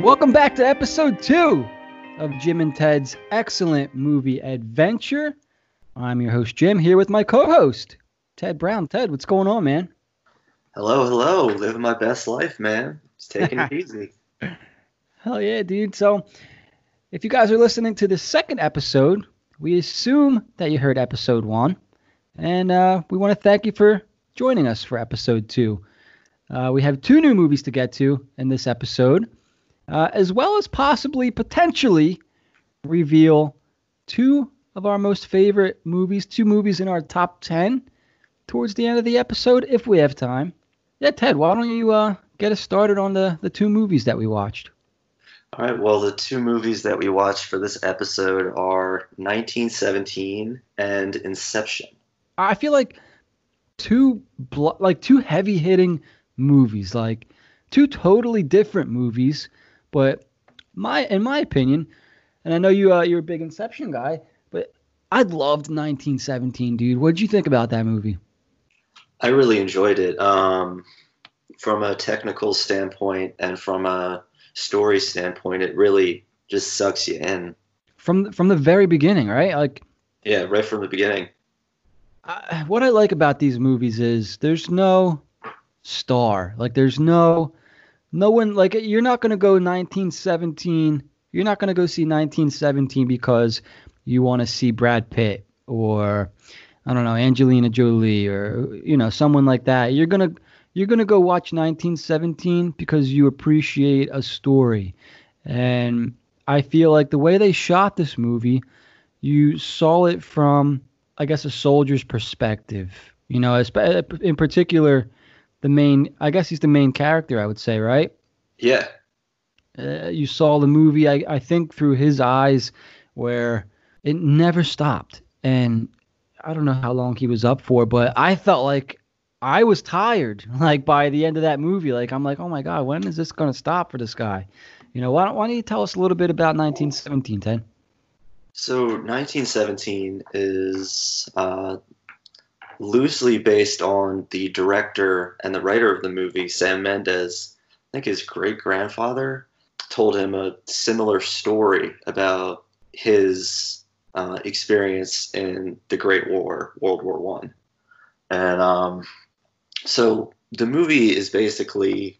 Welcome back to episode two of Jim and Ted's excellent movie adventure. I'm your host, Jim, here with my co host, Ted Brown. Ted, what's going on, man? Hello, hello. Living my best life, man. Just taking it easy. Hell yeah, dude. So, if you guys are listening to the second episode, we assume that you heard episode one. And uh, we want to thank you for joining us for episode two. Uh, we have two new movies to get to in this episode uh, as well as possibly potentially reveal two of our most favorite movies, two movies in our top 10 towards the end of the episode if we have time. Yeah, Ted, why don't you uh, get us started on the, the two movies that we watched? All right, well, the two movies that we watched for this episode are 1917 and Inception. I feel like two bl- like two heavy hitting movies, like two totally different movies but my, in my opinion, and I know you uh, you're a big Inception guy, but I loved 1917, dude. What did you think about that movie? I really enjoyed it. Um, from a technical standpoint and from a story standpoint, it really just sucks you in. From from the very beginning, right? Like yeah, right from the beginning. I, what I like about these movies is there's no star. Like there's no no one like you're not going to go 1917 you're not going to go see 1917 because you want to see Brad Pitt or I don't know Angelina Jolie or you know someone like that. You're to you're to go watch 1917 because you appreciate a story. And I feel like the way they shot this movie you saw it from I guess a soldier's perspective you know in particular the main. I guess he's the main character. I would say, right? Yeah. Uh, you saw the movie. I I think through his eyes, where it never stopped, and I don't know how long he was up for, but I felt like I was tired. Like by the end of that movie, like I'm like, oh my god, when is this gonna stop for this guy? You know, why don't why don't you tell us a little bit about 1917, Ted? So 1917 is uh, loosely based on the director and the writer of the movie, Sam Mendes. I think his great grandfather told him a similar story about his uh, experience in the Great War, World War One, and um, so the movie is basically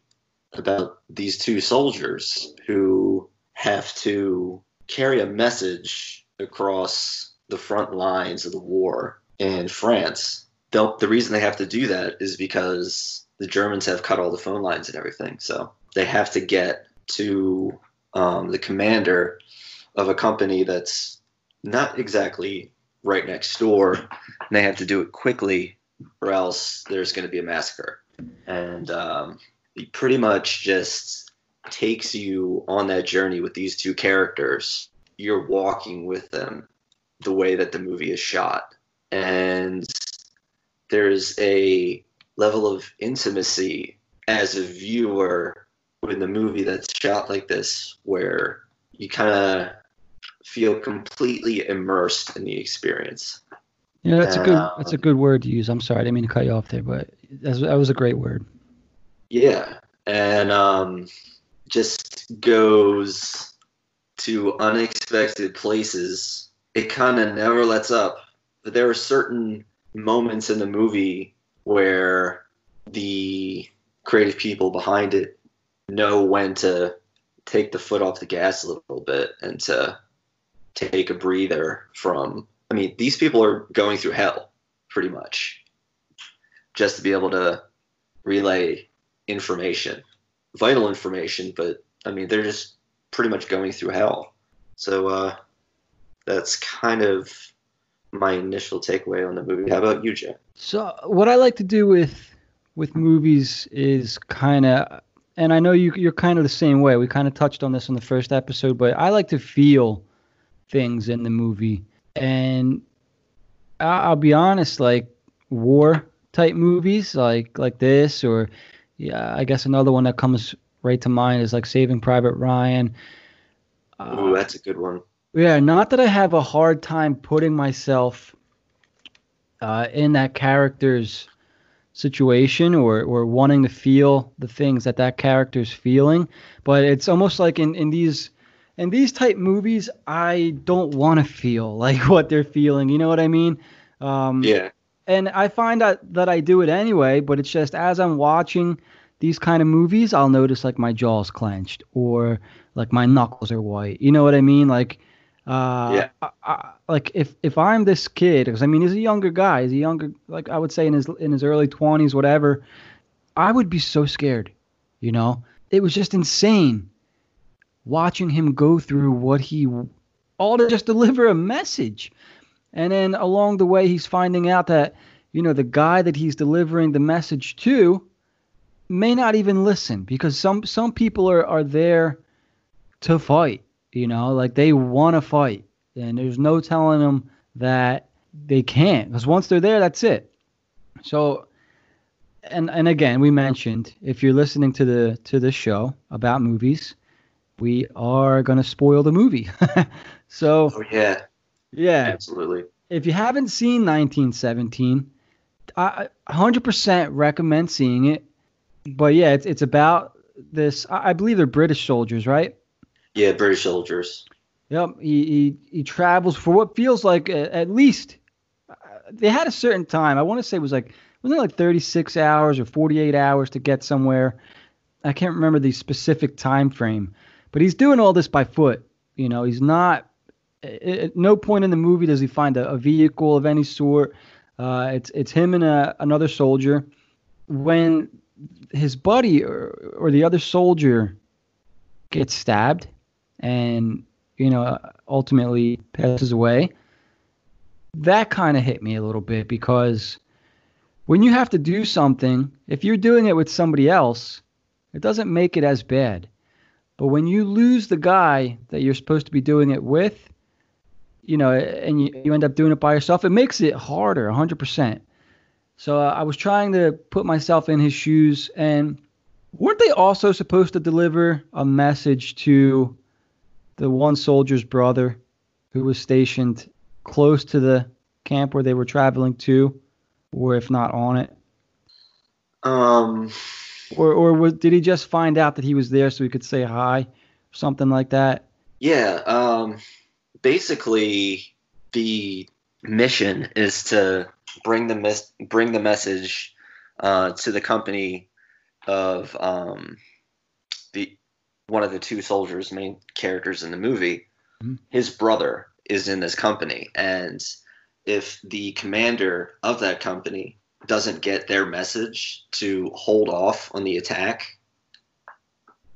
about these two soldiers who have to carry a message across the front lines of the war in France the reason they have to do that is because the Germans have cut all the phone lines and everything. So they have to get to um, the commander of a company that's not exactly right next door. And they have to do it quickly, or else there's going to be a massacre. And um, he pretty much just takes you on that journey with these two characters. You're walking with them the way that the movie is shot. And there's a level of intimacy as a viewer in the movie that's shot like this where you kind of feel completely immersed in the experience. Yeah, that's a good that's a good word to use. I'm sorry, I didn't mean to cut you off there, but that was a great word. Yeah, and um, just goes to unexpected places. It kind of never lets up. But there are certain moments in the movie where the creative people behind it know when to take the foot off the gas a little bit and to take a breather from I mean these people are going through hell pretty much just to be able to relay information vital information but I mean they're just pretty much going through hell. So uh, that's kind of my initial takeaway on the movie. How about you, Jay? So what I like to do with with movies is kind of, and I know you you're kind of the same way. We kind of touched on this in the first episode, but I like to feel things in the movie, and I'll be honest, like war type movies, like like this, or yeah, I guess another one that comes right to mind is like Saving Private Ryan. Ooh, that's a good one. Yeah, not that I have a hard time putting myself uh, in that character's situation or or wanting to feel the things that that character's feeling but it's almost like in in these in these type movies i don't want to feel like what they're feeling you know what i mean um Yeah. and i find that that i do it anyway but it's just as i'm watching these kind of movies i'll notice like my jaws clenched or like my knuckles are white you know what i mean like uh Yeah. I, I, like if if i'm this kid because i mean he's a younger guy he's a younger like i would say in his in his early 20s whatever i would be so scared you know? It was just insane watching him go through what he all to just deliver a message. And then along the way he's finding out that you know the guy that he's delivering the message to may not even listen because some some people are are there to fight you know like they want to fight and there's no telling them that they can't because once they're there that's it so and and again we mentioned if you're listening to the to this show about movies we are going to spoil the movie so Oh yeah. yeah Absolutely. if you haven't seen 1917, I I 100% recommend seeing it. But yeah, it's it's about this. I I believe they're British soldiers, right? Yeah, British soldiers. Yep. He he, he travels for what feels like a, at least uh, they had a certain time. I want to say it was like wasn't it like 36 hours or 48 hours to get somewhere. I can't remember the specific time frame, but he's doing all this by foot. You know, he's not. At no point in the movie does he find a, a vehicle of any sort. Uh, it's it's him and a, another soldier. When his buddy or, or the other soldier gets stabbed, and you know ultimately passes away, that kind of hit me a little bit because when you have to do something, if you're doing it with somebody else, it doesn't make it as bad. But when you lose the guy that you're supposed to be doing it with, you know, and you, you end up doing it by yourself, it makes it harder, 100%. So uh, I was trying to put myself in his shoes, and weren't they also supposed to deliver a message to the one soldier's brother who was stationed close to the camp where they were traveling to, or if not on it? Um, Or, or was, did he just find out that he was there so he could say hi, something like that? yeah. Um, basically, the mission is to bring the mes- bring the message uh, to the company of um, one of the two soldiers, main characters in the movie. Mhm. His brother is in this company, and if the commander of that company doesn't get their message to hold off on the attack,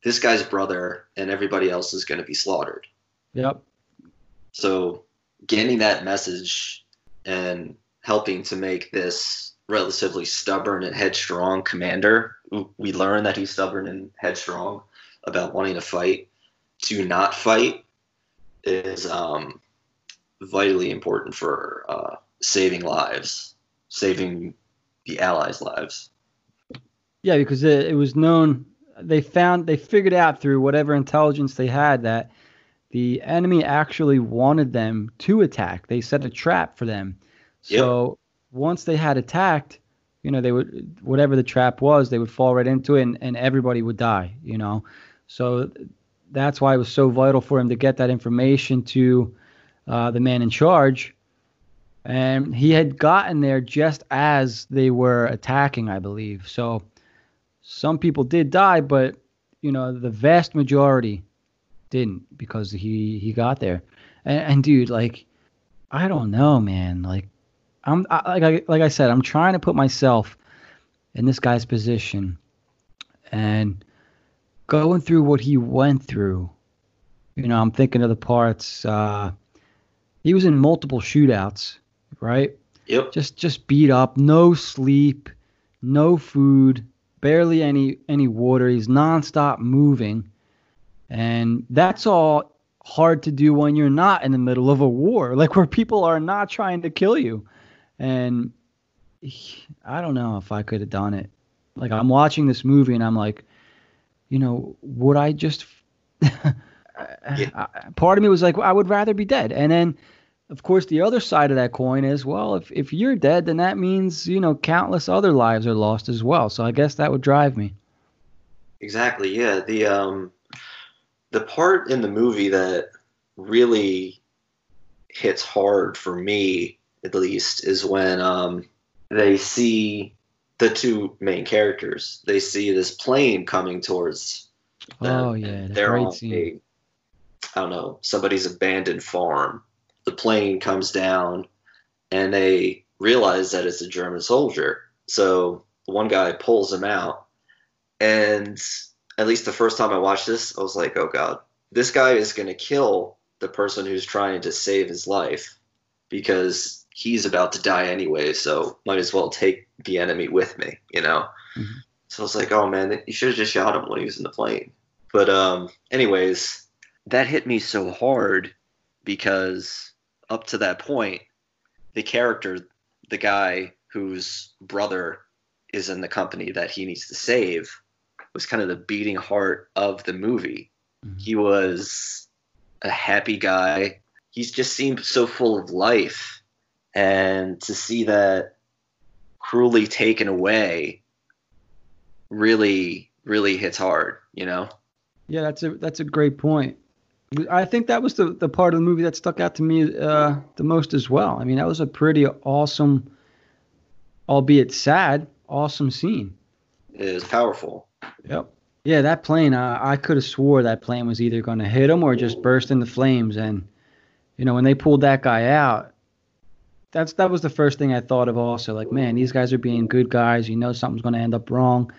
this guy's brother and everybody else is going to be slaughtered. Yep. So, getting that message and helping to make this relatively stubborn and headstrong commander, we learn that he's stubborn and headstrong about wanting to fight, to not fight is um, vitally important for uh, saving lives, saving the Allies' lives. Yeah, because it, it was known they found they figured out through whatever intelligence they had that the enemy actually wanted them to attack. They set a trap for them. So once they had attacked, you know, they would whatever the trap was, they would fall right into it and, and everybody would die, you know. So that's why it was so vital for him to get that information to uh, the man in charge. And he had gotten there just as they were attacking, I believe. So some people did die, but you know the vast majority didn't because he he got there. And, and dude, like I don't know, man. Like I'm I, like I like I said, I'm trying to put myself in this guy's position, and going through what he went through. You know, I'm thinking of the parts. Uh, he was in multiple shootouts, right? Yep. just just beat up, no sleep, no food, barely any any water. He's nonstop moving, and that's all hard to do when you're not in the middle of a war, like where people are not trying to kill you. And I don't know if I could have done it. Like I'm watching this movie and I'm like, you know, would I just? I- part of me was like, I would rather be dead. And then of course, the other side of that coin is well, if if you're dead, then that means you know countless other lives are lost as well. So I guess that would drive me. Exactly. Yeah. The um, the part in the movie that really hits hard for me, at least, is when um, they see the two main characters. They see this plane coming towards them. Oh yeah, they're great on scene. a, I don't know, somebody's abandoned farm. The plane comes down, and they realize that it's a German soldier. So one guy pulls him out, and at least the first time I watched this, I was like, "Oh God, this guy is going to kill the person who's trying to save his life because he's about to die anyway. So might as well take the enemy with me, you know." Mhm. So I was like, "Oh man, you should have just shot him when he was in the plane." But um, anyways, that hit me so hard because up to that point, the character, the guy whose brother is in the company that he needs to save, was kind of the beating heart of the movie. Mhm. He was a happy guy. He just seemed so full of life. And to see that cruelly taken away really, really hits hard, you know? Yeah, that's a that's a great point. I think that was the, the part of the movie that stuck out to me uh, the most as well. I mean, that was a pretty awesome, albeit sad, awesome scene. It is powerful. Yep. Yeah, that plane. Uh, I could have swore that plane was either going to hit him or just burst into flames. And you know, when they pulled that guy out, that's that was the first thing I thought of. Also, like, man, these guys are being good guys. You know, something's going to end up wrong.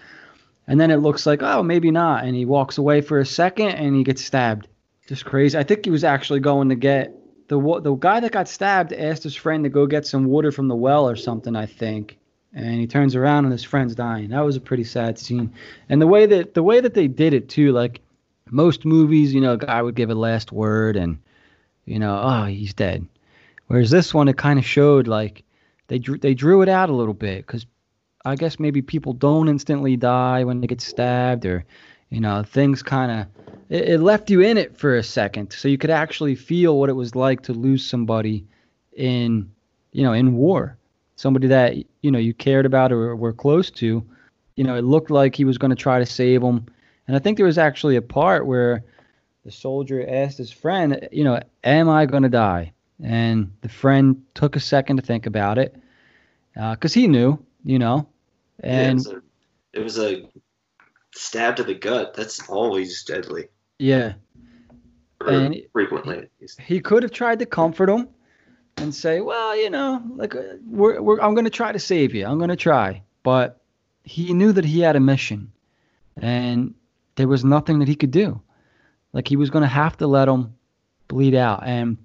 And then it looks like, oh, maybe not. And he walks away for a second and he gets stabbed. Just crazy. I think he was actually going to get the the guy that got stabbed asked his friend to go get some water from the well or something. I think. And he turns around and his friend's dying. That was a pretty sad scene. And the way that the way that they did it too, like most movies, you know, a guy would give a last word and you know, oh, he's dead. Whereas this one, it kind of showed like they drew they drew it out a little bit because I guess maybe people don't instantly die when they get stabbed or you know things kind of it, it left you in it for a second so you could actually feel what it was like to lose somebody in you know in war. Somebody that you know you cared about or were close to you know it looked like he was going to try to save him and i think there was actually a part where the soldier asked his friend you know am i going to die and the friend took a second to think about it because he knew you know Yeah, and it, was a, it was a stab to the gut. That's always deadly. yeah Or And- frequently. least. he could have tried to comfort him and say, "Well, you know, like uh, we're, we're I'm going to try to save you. I'm going to try." But he knew that he had a mission, and there was nothing that he could do. Like he was going to have to let him bleed out. And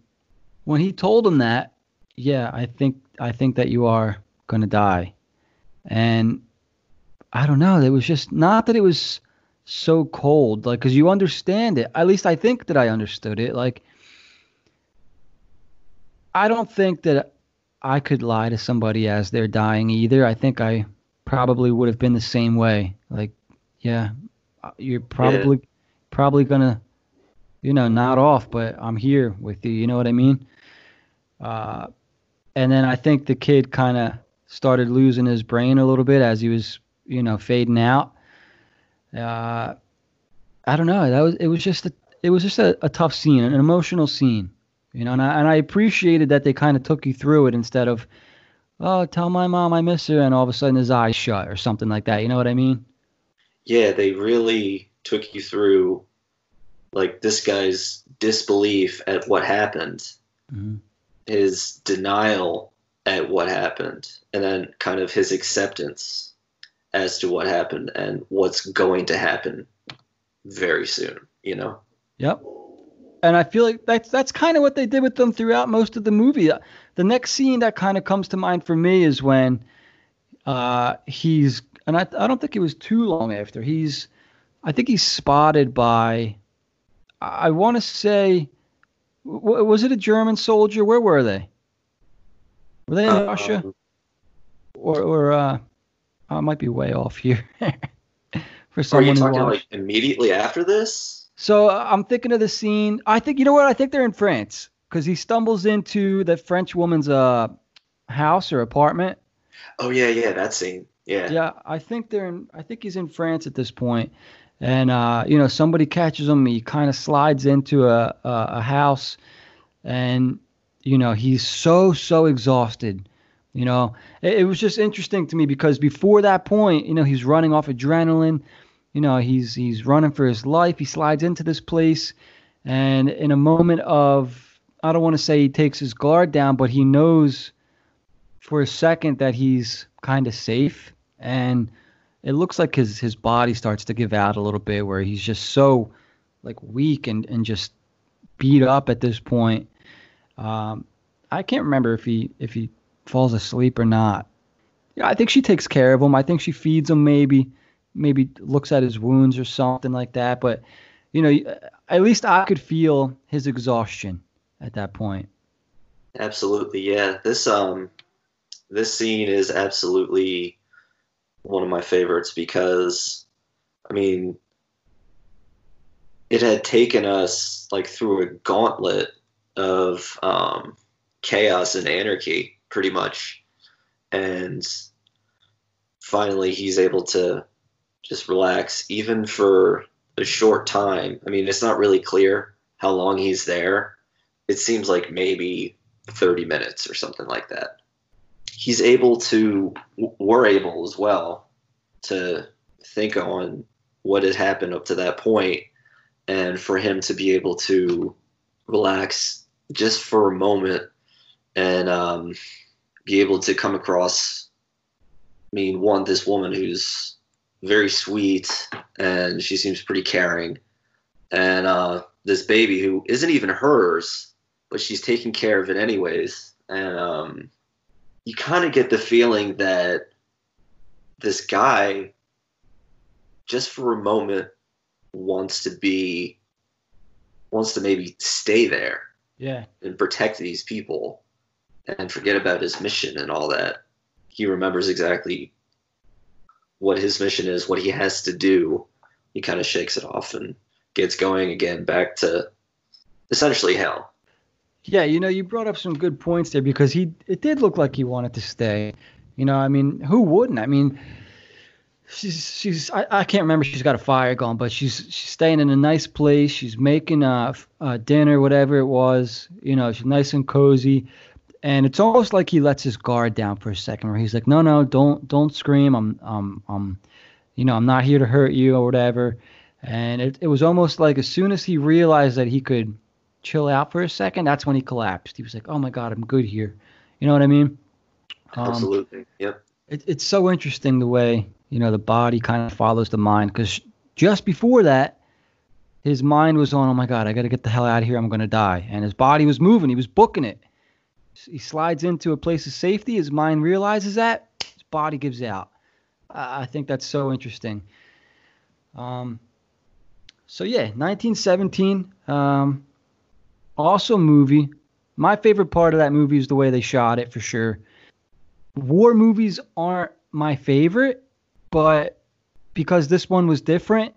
when he told him that, yeah, I think I think that you are going to die. And I don't know. It was just not that it was so cold, like because you understand it. At least I think that I understood it. Like I don't think that I could lie to somebody as they're dying either. I think I probably would have been the same way. Like, yeah, uh, you're probably probably gonna, you know, not off, but I'm here with you. You know what I mean? Uh, and then I think the kid kind of started losing his brain a little bit as he was, you know, fading out. Uh, I don't know. That was it was just a, it was just a, a tough scene, an emotional scene. You know, and I, and I appreciated that they kind of took you through it instead of, oh, tell my mom I miss her, and all of a sudden his eyes shut or something like that. You know what I mean? Yeah, they really took you through like this guy's disbelief at what happened, Mhm. His denial at what happened, and then kind of his acceptance as to what happened and what's going to happen very soon, you know? Yep. And I feel like that's that's kind of what they did with them throughout most of the movie. The next scene that kind of comes to mind for me is when uh, he's and I I don't think it was too long after he's I think he's spotted by I want to say w- was it a German soldier? Where were they? Were they in Um, Russia or or uh, I might be way off here for someone Are you talking like immediately after this? So uh, I'm thinking of the scene. I think you know what? I think they're in France. because he stumbles into the French woman's uh house or apartment. Oh yeah, yeah, that scene. Yeah. Yeah, I think they're in. I think he's in France at this point, and uh, you know somebody catches him. He kind of slides into a, a a house, and you know he's so so exhausted. You know, it, it was just interesting to me because before that point, you know, he's running off adrenaline. You know, he's he's running for his life. He slides into this place, and in a moment of, I don't want to say he takes his guard down, but he knows for a second that he's kind of safe and it looks like his his body starts to give out a little bit where he's just so like weak and and just beat up at this point. Um i can't remember if he if he falls asleep or not. Yeah i think she takes care of him. I think she feeds him maybe maybe looks at his wounds or something like that. But you know at least i could feel his exhaustion at that point. Absolutely, yeah. This um this scene is absolutely one of my favorites because I mean it had taken us like through a gauntlet of um, chaos and anarchy pretty much. And finally he's able to just relax even for a short time. I mean it's not really clear how long he's there. It seems like maybe 30 minutes or something like that he's able to we're able as well to think on what had happened up to that point and for him to be able to relax just for a moment and um, be able to come across i mean one this woman who's very sweet and she seems pretty caring and uh, this baby who isn't even hers but she's taking care of it anyways and um, you kind of get the feeling that this guy just for a moment wants to be wants to maybe stay there yeah. and protect these people and forget about his mission and all that. He remembers exactly what his mission is what he has to do. He kind of shakes it off and gets going again back to essentially hell Yeah, you know, you brought up some good points there because he it did look like he wanted to stay. You know, I mean, who wouldn't? I mean, she's she's I, I can't remember she's got a fire going, but she's she's staying in a nice place. She's making a, uh dinner, whatever it was. You know, she's nice and cozy. And it's almost like he lets his guard down for a second, where he's like, "No, no, don't, don't scream. I'm, um, um, you know, I'm not here to hurt you or whatever." And it, it was almost like as soon as he realized that he could chill out for a second, that's when he collapsed. He was like, "Oh my God, I'm good here." You know what I mean? Um, absolutely yep it, it's so interesting the way you know the body kind of follows the mind because just before that, his mind was on, "Oh my God, I got to get the hell out of here. I'm going to die," and his body was moving. He was booking it. He slides into a place of safety. His mind realizes that. His body gives out. I I think that's so interesting. Um, so yeah, 1917. Um, awesome movie. My favorite part of that movie is the way they shot it for sure. War movies aren't my favorite, but because this one was different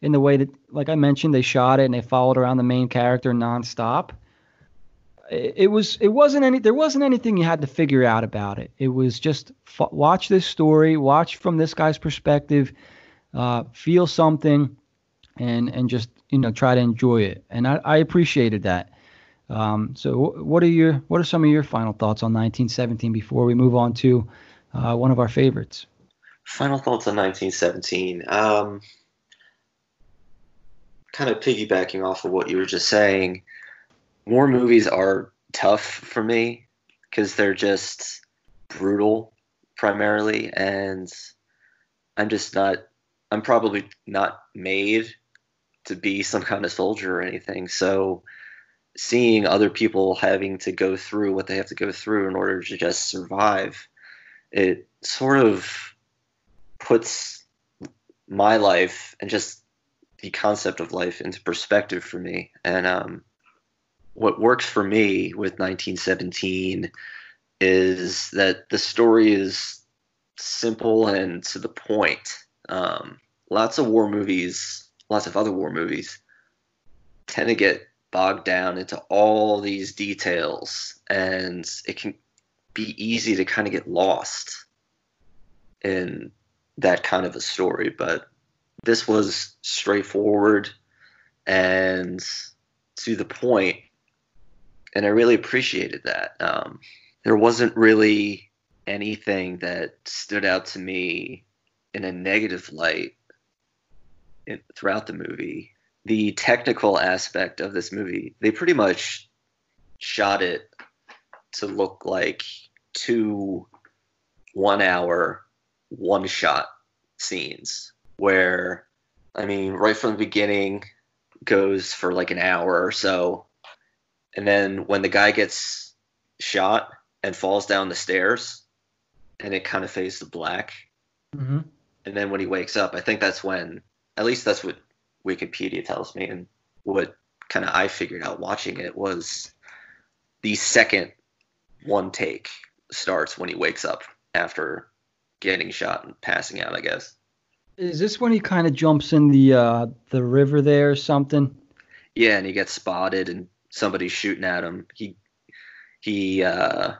in the way that, like I mentioned, they shot it and they followed around the main character nonstop. It, it was it wasn't any there wasn't anything you had to figure out about it. It was just f- watch this story, watch from this guy's perspective, uh, feel something, and and just you know try to enjoy it. And I, I appreciated that. Um, so what are your what are some of your final thoughts on 1917 before we move on to uh, one of our favorites? Final thoughts on 1917. Um, kind of piggybacking off of what you were just saying, war movies are tough for me because they're just brutal primarily, and I'm just not. I'm probably not made to be some kind of soldier or anything. So seeing other people having to go through what they have to go through in order to just survive, it sort of puts my life and just the concept of life into perspective for me. And um, what works for me with 1917 is that the story is simple and to the point. Um, lots of war movies, lots of other war movies tend to get bogged down into all these details, and it can be easy to kind of get lost in that kind of a story. But this was straightforward and to the point, and I really appreciated that. Um, there wasn't really anything that stood out to me in a negative light in, throughout the movie. The technical aspect of this movie, they pretty much shot it to look like two one hour, one shot scenes where, I mean, right from the beginning, goes for like an hour or so. And then when the guy gets shot and falls down the stairs, and it kind of fades to black. Mm-hmm. And then when he wakes up, I think that's when, at least that's what Wikipedia tells me, and what kind of I figured out watching it was the second one take starts when he wakes up after getting shot and passing out, I guess. Is this when he kind of jumps in the uh, the river there or something? Yeah, and he gets spotted and somebody's shooting at him. He he uh,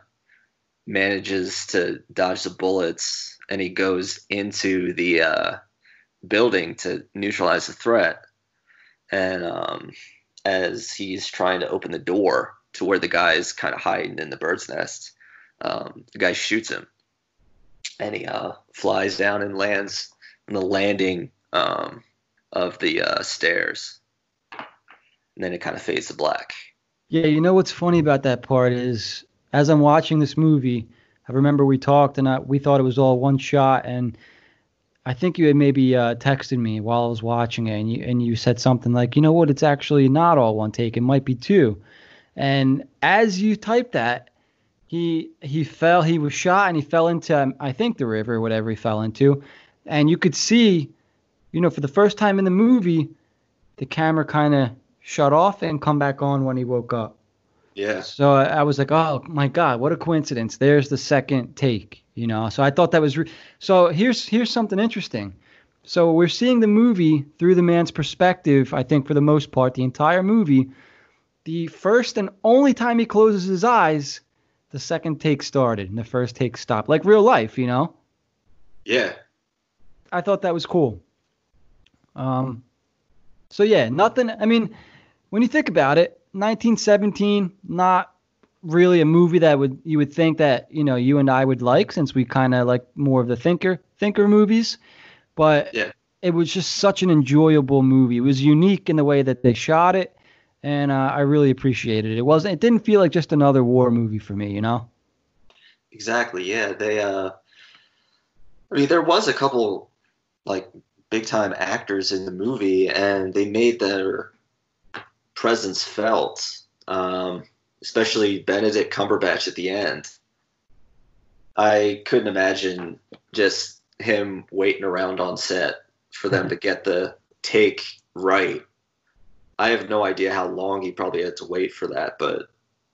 manages to dodge the bullets and he goes into the uh, building to neutralize the threat. And um, as he's trying to open the door to where the guy's kind of hiding in the bird's nest, um, the guy shoots him, and he uh, flies down and lands on the landing um, of the uh, stairs. And then it kind of fades to black. Yeah, you know what's funny about that part is as I'm watching this movie, I remember we talked and I, we thought it was all one shot, and I think you had maybe uh, texted me while I was watching it, and you and you said something like, you know what, it's actually not all one take, it might be two. And as you typed that, he he fell, he was shot, and he fell into um, I think the river or whatever he fell into, and you could see, you know, for the first time in the movie, the camera kind of shut off and come back on when he woke up. Yeah. So I, I was like, oh my god, what a coincidence! There's the second take, you know. So I thought that was re- so. Here's here's something interesting. So we're seeing the movie through the man's perspective. I think for the most part, the entire movie. The first and only time he closes his eyes, the second take started and the first take stopped, like real life, you know. Yeah. I thought that was cool. Um, so yeah, nothing. I mean, when you think about it, 1917, not really a movie that would you would think that you know you and I would like, since we kind of like more of the thinker thinker movies. But Yeah. it was just such an enjoyable movie. It was unique in the way that they shot it, and uh, I really appreciated it. It wasn't. It didn't feel like just another war movie for me, you know. Exactly. Yeah. They. Uh. I mean, there was a couple like big time actors in the movie, and they made their presence felt. Um, especially Benedict Cumberbatch at the end. I couldn't imagine just him waiting around on set for them to get the take right. I have no idea how long he probably had to wait for that, but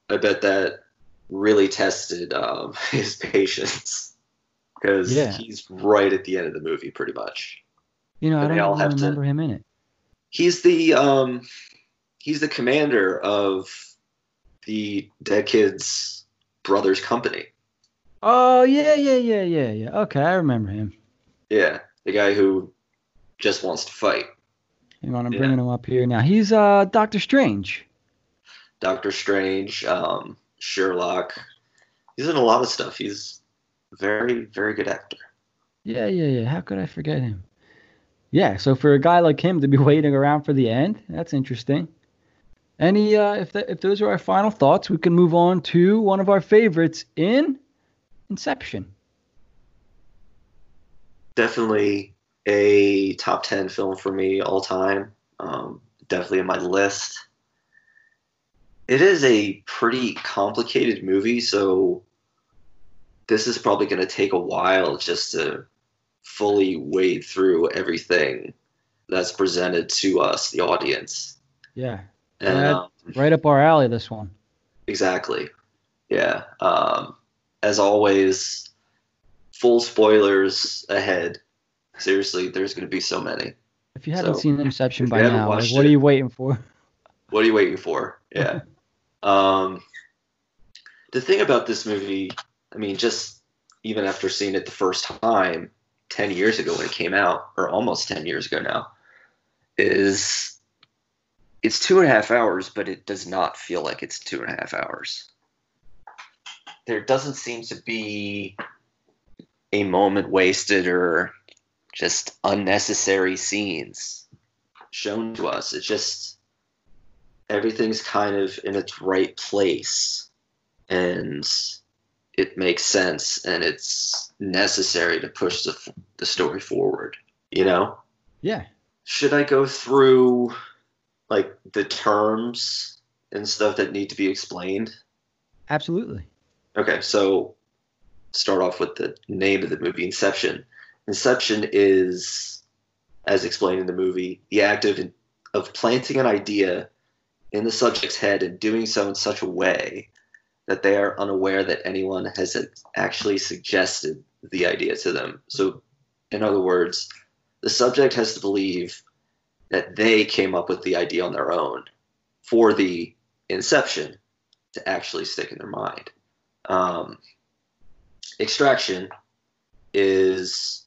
I bet that really tested um, his patience because Yeah. he's right at the end of the movie, pretty much. You know, I don't even have to- remember him in it. He's the um, he's the commander of the Dead Kids Brothers Company. Oh yeah, yeah, yeah, yeah, yeah. Okay, I remember him. Yeah, the guy who just wants to fight. Hang on, I'm Yeah. bringing him up here now. He's uh Doctor Strange. Doctor Strange, um, Sherlock. He's in a lot of stuff. He's very, very good actor. Yeah, yeah, yeah. How could I forget him? Yeah, so for a guy like him to be waiting around for the end, that's interesting. Any uh if that if those are our final thoughts, we can move on to one of our favorites in Inception. Definitely a top 10 film for me all time. Um, definitely in my list. It is a pretty complicated movie, so this is probably going to take a while just to fully wade through everything that's presented to us, the audience. Yeah. And Yeah. um, Right up our alley this one. Exactly. Yeah. Um, as always, full spoilers ahead. Seriously, there's going to be so many. If you haven't So, seen Inception by now, like, what it- are you waiting for? What are you waiting for? Yeah. um, the thing about this movie, I mean, just even after seeing it the first time 10 years ago when it came out, or almost 10 years ago now, is it's two and a half hours, but it does not feel like it's two and a half hours. There doesn't seem to be a moment wasted or just unnecessary scenes shown to us. It's just everything's kind of in its right place and it makes sense and it's necessary to push the, the story forward, you know? Yeah. Should I go through like the terms and stuff that need to be explained? Absolutely. Okay, so start off with the name of the movie, Inception. Inception is, as explained in the movie, the act of, of planting an idea in the subject's head and doing so in such a way that they are unaware that anyone has actually suggested the idea to them. So, in other words, the subject has to believe that they came up with the idea on their own for the inception to actually stick in their mind. Um, extraction is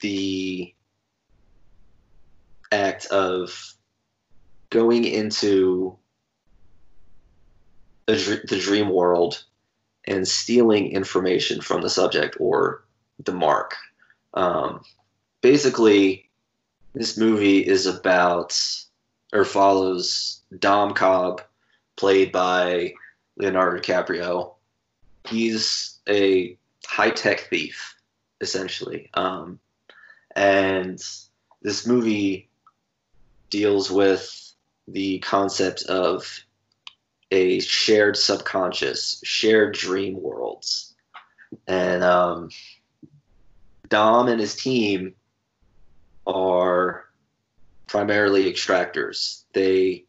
the act of going into the, the dream world and stealing information from the subject or the mark. Um, basically, this movie is about or follows Dom Cobb, played by Leonardo DiCaprio. He's a high tech thief, essentially. Um, and this movie deals with the concept of a shared subconscious, shared dream worlds. And um, Dom and his team are primarily extractors. They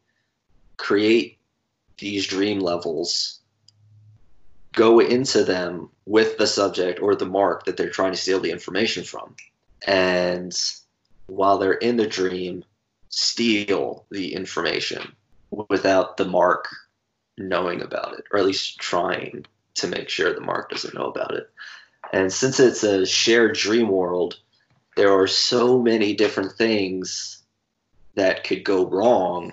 create these dream levels, go into them with the subject or the mark that they're trying to steal the information from. And while they're in the dream, steal the information without the mark knowing about it, or at least trying to make sure the mark doesn't know about it. And since it's a shared dream world, there are so many different things that could go wrong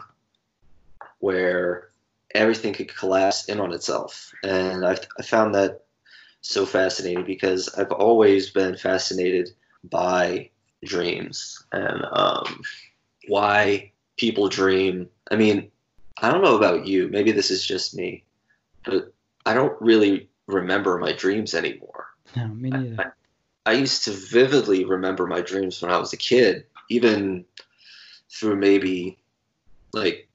where everything could collapse in on itself. And I've, I found that so fascinating because I've always been fascinated by dreams and um, why people dream. I mean, I don't know about you. Maybe this is just me, but I don't really remember my dreams anymore. No, me neither. I, used to vividly remember my dreams when I was a kid, even through maybe like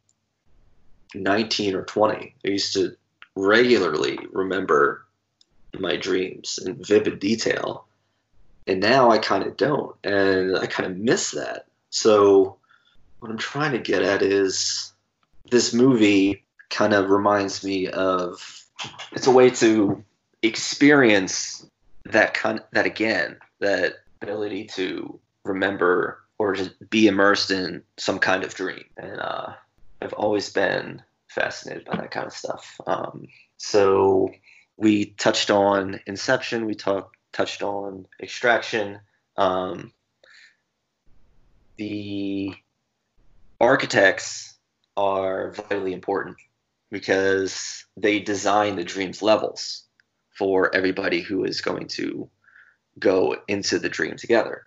19 or 20. I used to regularly remember my dreams in vivid detail. And now I kind of don't. And I kind of miss that. So, what I'm trying to get at is this movie kind of reminds me of it's a way to experience that kind that again that ability to remember or just be immersed in some kind of dream. And uh, i've always been fascinated by that kind of stuff. Um, so we touched on inception we talked touched on extraction um, the architects are vitally important because they design the dreams levels for everybody who is going to go into the dream together.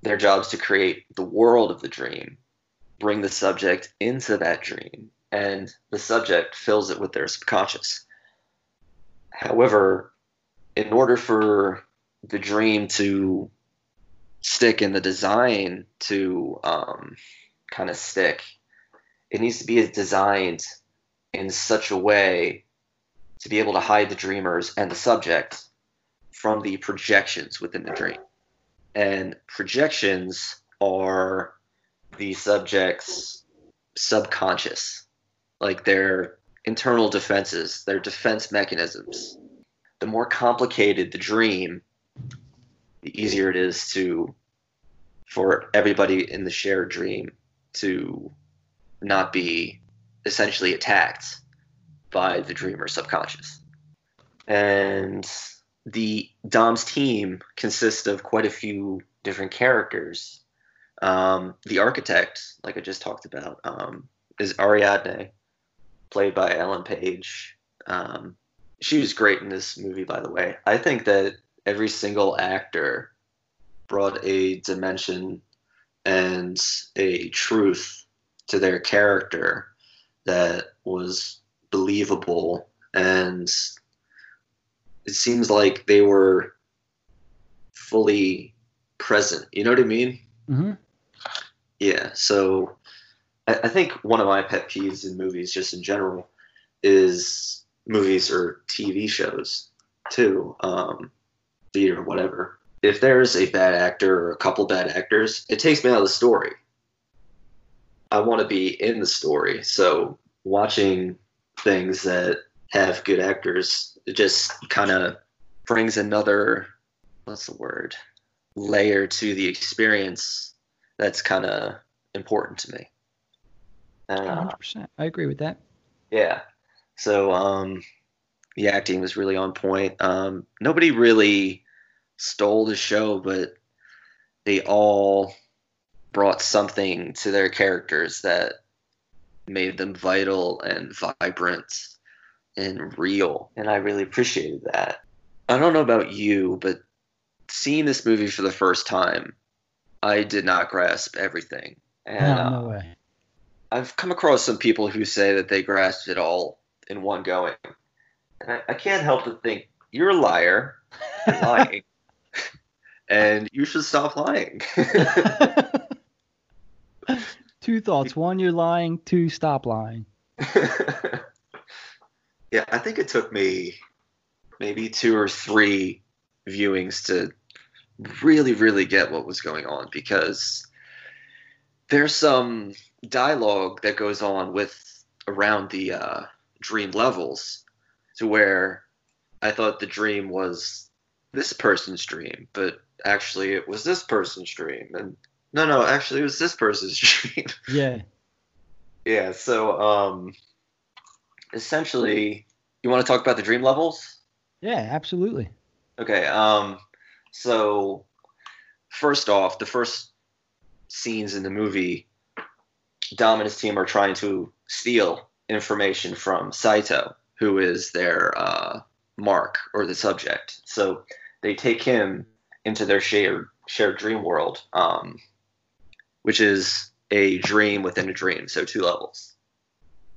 Their job is to create the world of the dream, bring the subject into that dream, and the subject fills it with their subconscious. However, in order for the dream to stick and the design to um, kind of stick, it needs to be designed in such a way to be able to hide the dreamers and the subject from the projections within the dream. And projections are the subject's subconscious, like their internal defenses, their defense mechanisms. The more complicated the dream, the easier it is to for everybody in the shared dream to not be essentially attacked by the dreamer subconscious. And the Dom's team consists of quite a few different characters. Um, the architect, like I just talked about, um, is Ariadne, played by Ellen Page. Um, she was great in this movie, by the way. I think that every single actor brought a dimension and a truth to their character that was believable and it seems like they were fully present. You know what i mean? Hmm yeah so I, I think one of my pet peeves in movies just in general is movies or tv shows too um theater whatever. If there's a bad actor or a couple bad actors it takes me out of the story. I want to be in the story. So watching things that have good actors it just kind of brings another what's the word layer to the experience that's kind of important to me. And, uh, 100%. I agree with that. yeah. So um, the acting was really on point. Um, nobody really stole the show, but they all brought something to their characters that made them vital and vibrant and real. And I really appreciated that. I don't know about you, but seeing this movie for the first time, I did not grasp everything. And no, uh, no way. I've come across some people who say that they grasped it all in one going. And I, I can't help but think, you're a liar. You're lying. and you should stop lying. Two thoughts. One, you're lying. Two, stop lying. yeah, I think it took me maybe two or three viewings to really, really get what was going on because there's some dialogue that goes on with around the uh, dream levels to where I thought the dream was this person's dream, but actually it was this person's dream. And no, no, actually it was this person's dream. Yeah. yeah, so um, essentially, you want to talk about the dream levels? Yeah, absolutely. Okay. Um, so first off, the first scenes in the movie, Dom and his team are trying to steal information from Saito, who is their uh, mark or the subject. So they take him into their shared shared dream world, um, which is a dream within a dream. So two levels.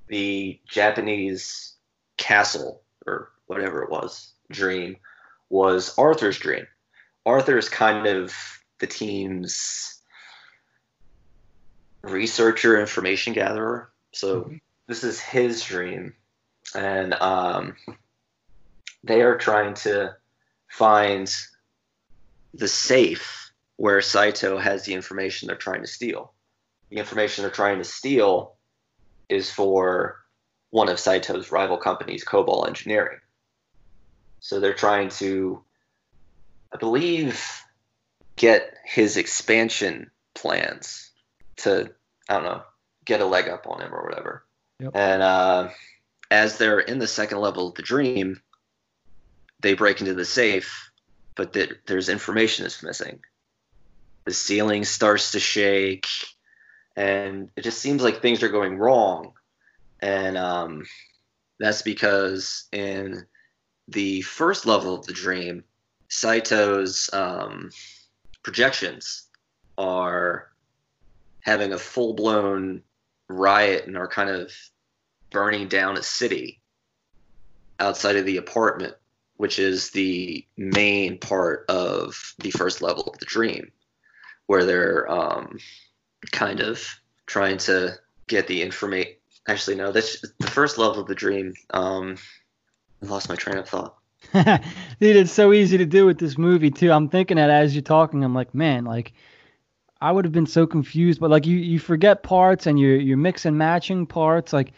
The Japanese castle or whatever it was dream was Arthur's dream. Arthur is kind of the team's researcher, information gatherer. So Mhm. this is his dream, and um, they are trying to find the safe where Saito has the information they're trying to steal. The information they're trying to steal is for one of Saito's rival companies, Cobol Engineering. So they're trying to, I believe, get his expansion plans to, I don't know, get a leg up on him or whatever. Yep. And uh, as they're in the second level of the dream, they break into the safe, but th- there's information that's missing. The ceiling starts to shake, and it just seems like things are going wrong. And um, that's because in the first level of the dream, Saito's um, projections are having a full blown riot and are kind of burning down a city outside of the apartment, which is the main part of the first level of the dream, where they're um, kind of trying to get the information. Actually, no, that's the first level of the dream. Um, I lost my train of thought. Dude, it's so easy to do with this movie too. I'm thinking that as you're talking, I'm like, man, like I would have been so confused, but like you you forget parts and you're you're mix and matching parts. Like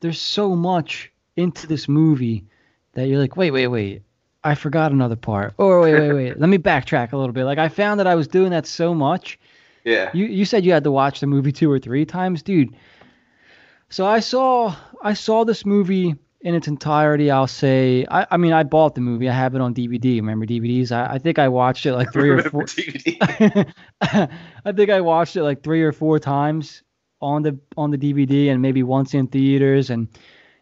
there's so much into this movie that you're like, wait, wait, wait. I forgot another part. Oh wait, wait, wait. Let me backtrack a little bit. Like I found that I was doing that so much. Yeah. You you said you had to watch the movie two or three times, dude. So I saw I saw this movie in its entirety. I'll say I, I mean I bought the movie. I have it on DVD. Remember DVDs? I, I think I watched it like three or four. I think I watched it like three or four times on the on the DVD and maybe once in theaters. And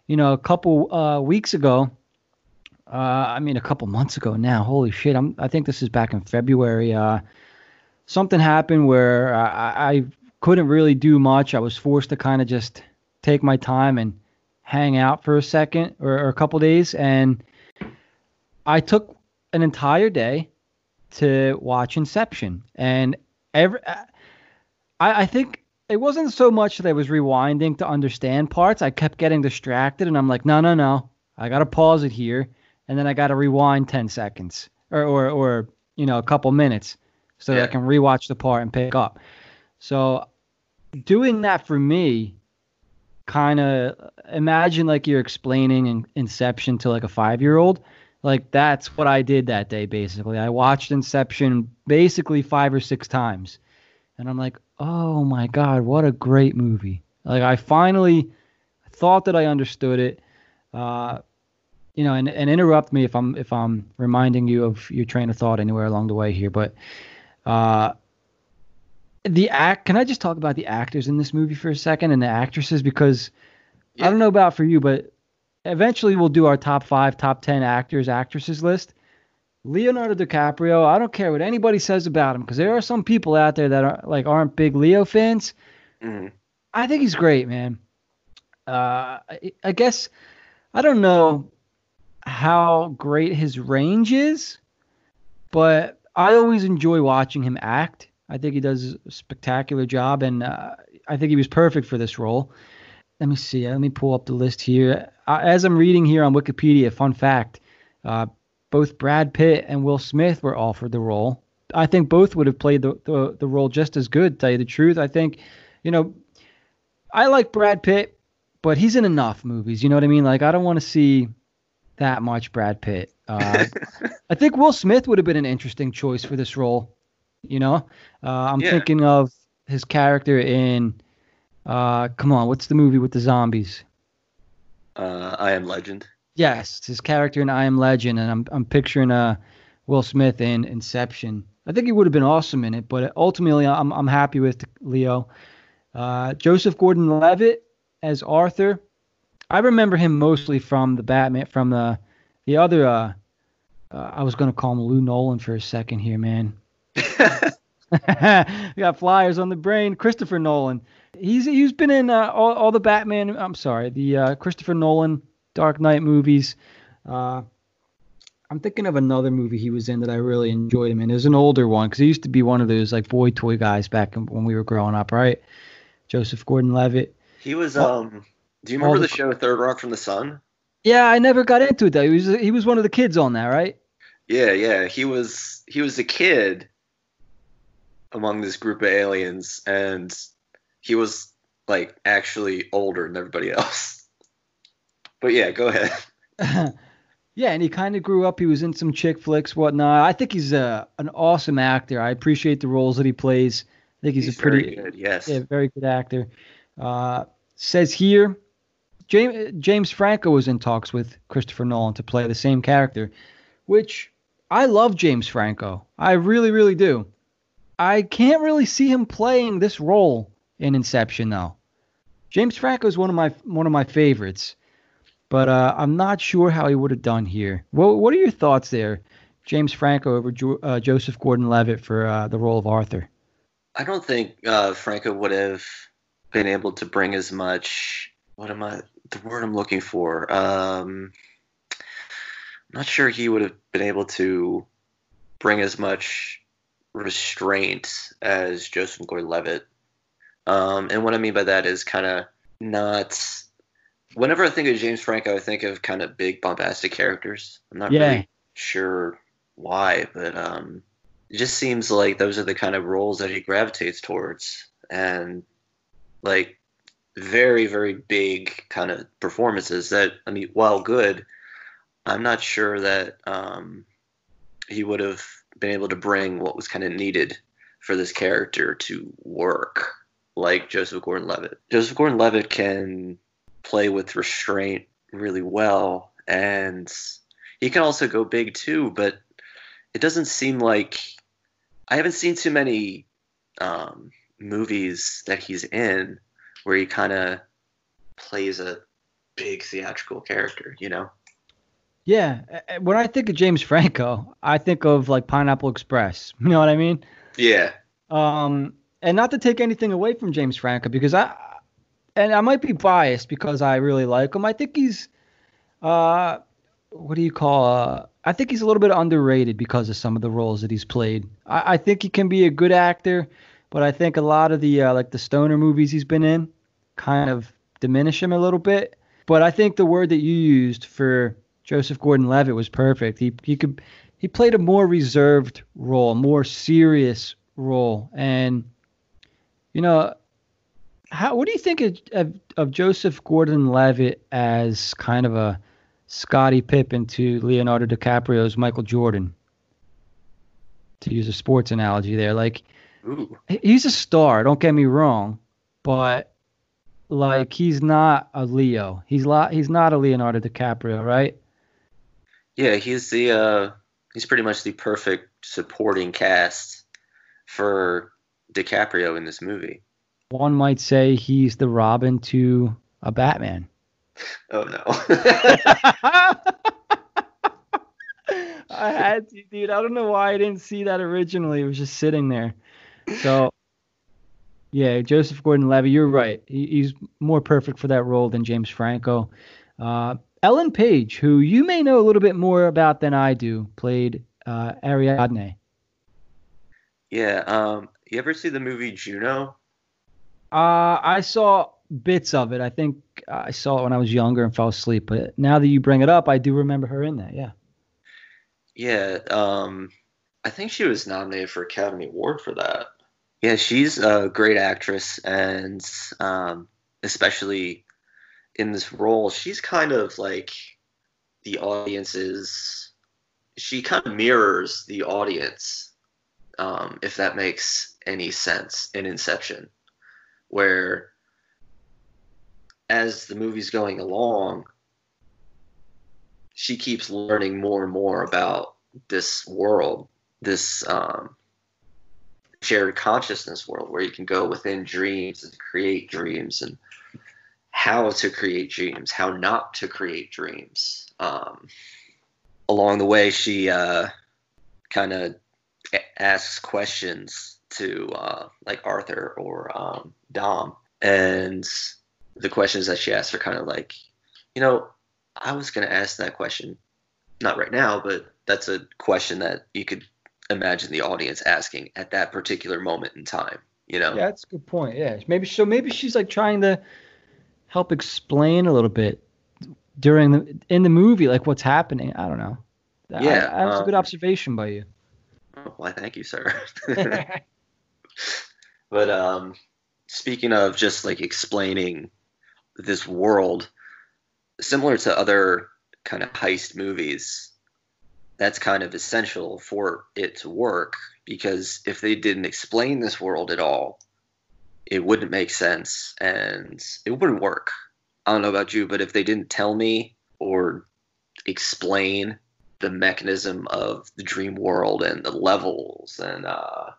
you know, a couple uh, weeks ago, uh, I mean, a couple months ago now. Holy shit! I'm I think this is back in February. Uh, something happened where I, I couldn't really do much. I was forced to kind of just take my time and hang out for a second or, or a couple days, and I took an entire day to watch Inception, and every I, I think it wasn't so much that I was rewinding to understand parts. I kept getting distracted, and I'm like, no, no, no, I gotta pause it here, and then I gotta rewind ten seconds or or, or you know a couple minutes so yeah. that I can rewatch the part and pick up. So doing that for me kind of imagine like you're explaining in Inception to like a five year old. Like that's what I did that day basically. I watched Inception basically five or six times. And I'm like, oh my God, what a great movie. Like I finally thought that I understood it. Uh, you know, and, and interrupt me if I'm if I'm reminding you of your train of thought anywhere along the way here. But uh, the act. Can I just talk about the actors in this movie for a second and the actresses because yeah. I don't know about for you, but eventually we'll do our top five, top ten actors, actresses list. Leonardo DiCaprio. I don't care what anybody says about him because there are some people out there that are like aren't big Leo fans. Mm. I think he's great, man. Uh, I, I guess I don't know how great his range is, but I always enjoy watching him act. I think he does a spectacular job, and uh, I think he was perfect for this role. Let me see. Let me pull up the list here. Uh, as I'm reading here on Wikipedia, fun fact: uh, both Brad Pitt and Will Smith were offered the role. I think both would have played the, the, the role just as good. Tell you the truth, I think, you know, I like Brad Pitt, but he's in enough movies. You know what I mean? Like I don't want to see that much Brad Pitt. Uh, I think Will Smith would have been an interesting choice for this role. You know, uh, I'm yeah. thinking of his character in. Uh, come on, what's the movie with the zombies? Uh, I Am Legend. Yes, his character in I Am Legend, and I'm I'm picturing uh, Will Smith in Inception. I think he would have been awesome in it, but ultimately, I'm I'm happy with Leo. Uh, Joseph Gordon-Levitt as Arthur. I remember him mostly from the Batman, from the the other. Uh, uh, I was gonna call him Lou Nolan for a second here, man. we got flyers on the brain. Christopher Nolan. He's he's been in uh, all, all the Batman. I'm sorry, the uh, Christopher Nolan Dark Knight movies. Uh, I'm thinking of another movie he was in that I really enjoyed him in. It was an older one because he used to be one of those like boy toy guys back when we were growing up, right? Joseph Gordon-Levitt. He was um. Do you remember the, the show Third Rock from the Sun? Yeah, I never got into it though. He was he was one of the kids on that, right? Yeah, yeah. He was he was a kid among this group of aliens, and he was like actually older than everybody else. But yeah, go ahead. yeah, and he kind of grew up. He was in some chick flicks, whatnot. I think he's a an awesome actor. I appreciate the roles that he plays. I think he's, he's a pretty good, yes, yeah, very good actor. Uh, says here, James James Franco was in talks with Christopher Nolan to play the same character, which I love James Franco. I really, really do. I can't really see him playing this role in Inception though. James Franco is one of my one of my favorites, but uh, I'm not sure how he would have done here. What What are your thoughts there, James Franco over jo- uh, Joseph Gordon-Levitt for uh, the role of Arthur? I don't think uh, Franco would have been able to bring as much. What am I? The word I'm looking for. Um, I'm not sure he would have been able to bring as much restraint as Joseph Gordon-Levitt. Um, and what I mean by that is kind of not. Whenever I think of James Franco, I think of kind of big bombastic characters. I'm not yeah. really sure why, but um, it just seems like those are the kind of roles that he gravitates towards, and like very very big kind of performances that I mean, while good, I'm not sure that um, he would have been able to bring what was kind of needed for this character to work. like Joseph Gordon-Levitt. Joseph Gordon-Levitt can play with restraint really well, and he can also go big too. But it doesn't seem like I haven't seen too many um, movies that he's in where he kind of plays a big theatrical character. You know? Yeah. When I think of James Franco, I think of like Pineapple Express. You know what I mean? Yeah. Um, and not to take anything away from James Franco because I, and I might be biased because I really like him. I think he's, uh, what do you call? Uh, I think he's a little bit underrated because of some of the roles that he's played. I, I think he can be a good actor, but I think a lot of the uh, like the stoner movies he's been in kind of diminish him a little bit. But I think the word that you used for Joseph Gordon-Levitt was perfect. He he could he played a more reserved role, a more serious role, and you know, how what do you think of, of, of Joseph Gordon-Levitt as kind of a Scottie Pippen to Leonardo DiCaprio's Michael Jordan? To use a sports analogy, there, like Ooh. he's a star. Don't get me wrong, but like he's not a Leo. He's lot. He's not a Leonardo DiCaprio, right? Yeah, he's the uh, he's pretty much the perfect supporting cast for DiCaprio in this movie. One might say he's the Robin to a Batman. Oh no. I had to, dude. I don't know why I didn't see that originally. It was just sitting there. So, yeah, Joseph Gordon-Levitt, you're right. He, he's more perfect for that role than James Franco. Uh, Ellen Page, who you may know a little bit more about than I do, played uh, Ariadne. Yeah. Um. You ever see the movie Juno? Uh, I saw bits of it. I think I saw it when I was younger and fell asleep. But now that you bring it up, I do remember her in that. Yeah. Yeah. Um. I think she was nominated for Academy Award for that. Yeah, she's a great actress, and um, especially in this role, she's kind of like the audience's. She kind of mirrors the audience, um, if that makes any sense in Inception, where as the movie's going along, she keeps learning more and more about this world, this um, shared consciousness world where you can go within dreams and create dreams and how to create dreams, how not to create dreams. Um, along the way, she uh, kind of asks questions to uh, like Arthur or um, Dom, and the questions that she asks are kind of like, you know, I was going to ask that question, not right now, but that's a question that you could imagine the audience asking at that particular moment in time. You know? Yeah, that's a good point. Yeah, maybe so. Maybe she's like trying to help explain a little bit during the in the movie, like what's happening. I don't know. Yeah, I, that's um, a good observation by you. Oh, why, thank you, sir. but um, speaking of just like explaining this world, similar to other kind of heist movies, that's kind of essential for it to work because if they didn't explain this world at all, it wouldn't make sense and it wouldn't work. I don't know about you, but if they didn't tell me or explain the mechanism of the dream world and the levels and uh,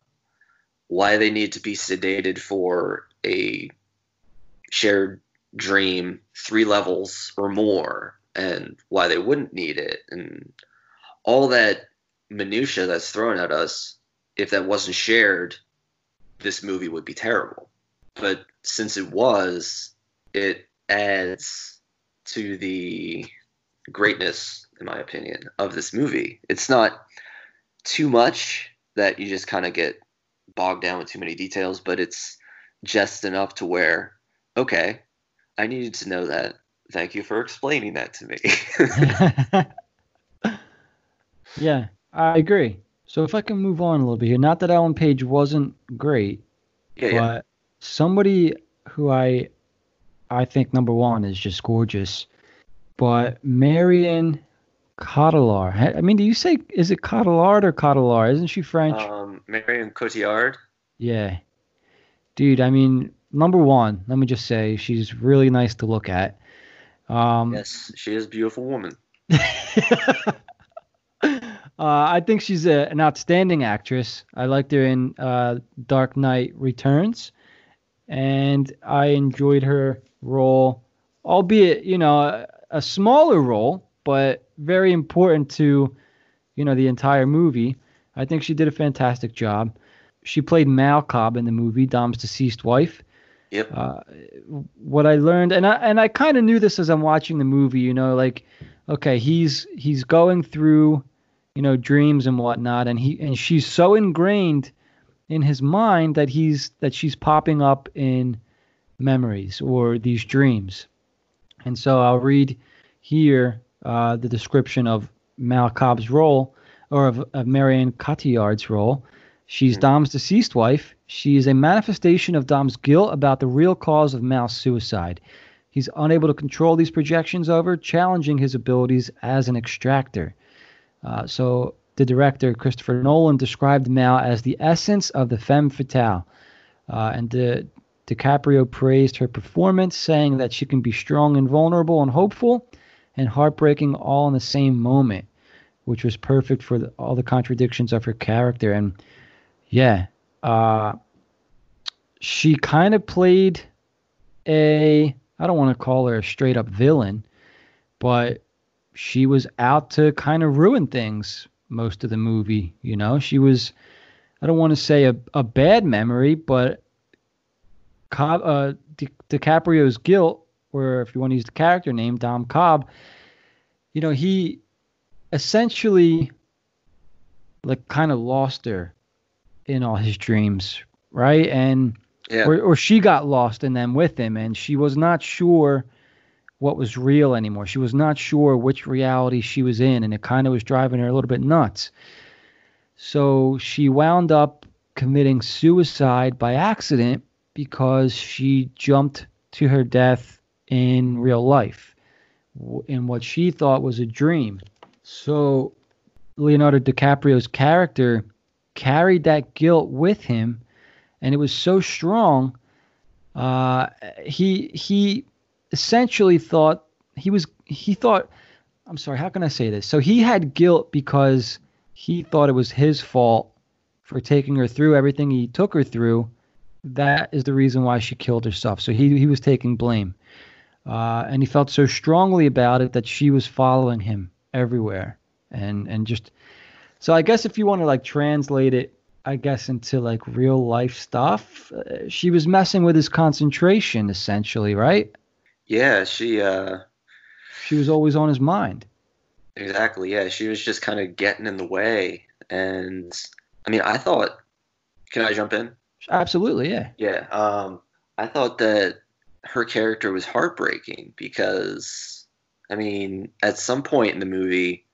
why they need to be sedated for a shared dream three levels or more and why they wouldn't need it and all that minutia that's thrown at us if that wasn't shared this movie would be terrible. But since it was it adds to the greatness in my opinion of this movie. It's not too much that you just kind of get bogged down with too many details but it's just enough to where okay i needed to know that. Thank you for explaining that to me yeah, I agree. So if I can move on a little bit here, not that Ellen Page wasn't great, yeah, yeah. but somebody who I I think number one is just gorgeous. But Marion Cotillard. I mean, do you say is it Cotillard or Cotillard? Isn't she French? um marion cotillard yeah. Dude, I mean, number one, let me just say she's really nice to look at. Um, yes, she is a beautiful woman. uh, I think she's a, an outstanding actress. I liked her in uh, Dark Knight Returns, and I enjoyed her role, albeit you know a, a smaller role, but very important to you know the entire movie. I think she did a fantastic job. She played Mal Cobb in the movie, Dom's deceased wife. Yep. Uh, what I learned, and I and I kind of knew this as I'm watching the movie. You know, like, okay, he's he's going through, you know, dreams and whatnot, and he and she's so ingrained in his mind that he's that she's popping up in memories or these dreams. And so I'll read here uh, the description of Mal Cobb's role, or of, of Marion Cotillard's role. She's Dom's deceased wife. She is a manifestation of Dom's guilt about the real cause of Mal's suicide. He's unable to control these projections over, challenging his abilities as an extractor. Uh, so the director, Christopher Nolan, described Mal as the essence of the femme fatale. Uh, and the, DiCaprio praised her performance, saying that she can be strong and vulnerable and hopeful and heartbreaking all in the same moment, which was perfect for the, all the contradictions of her character. And yeah, uh, she kind of played a I don't want to call her a straight up villain, but she was out to kind of ruin things most of the movie. You know, she was I don't want to say a, a bad memory, but Cobb, uh, Di- DiCaprio's guilt, or if you want to use the character name, Dom Cobb, you know, he essentially like kind of lost her in all his dreams, right? And Yeah. or, or she got lost in them with him, and she was not sure what was real anymore. She was not sure which reality she was in, and it kind of was driving her a little bit nuts. So she wound up committing suicide by accident because she jumped to her death in real life in what she thought was a dream. So Leonardo DiCaprio's character carried that guilt with him, and it was so strong. Uh, he he essentially thought he was he thought I'm sorry, how can I say this? So he had guilt because he thought it was his fault for taking her through everything he took her through. That is the reason why she killed herself. So he he was taking blame, uh, and he felt so strongly about it that she was following him everywhere, and and just so I guess if you want to like translate it, I guess into like real life stuff, uh, she was messing with his concentration essentially, right? Yeah, she uh She was always on his mind. exactly. Yeah, she was just kind of getting in the way and I mean, I thought Can I jump in? Absolutely, yeah. Yeah, um I thought that her character was heartbreaking because I mean, at some point in the movie,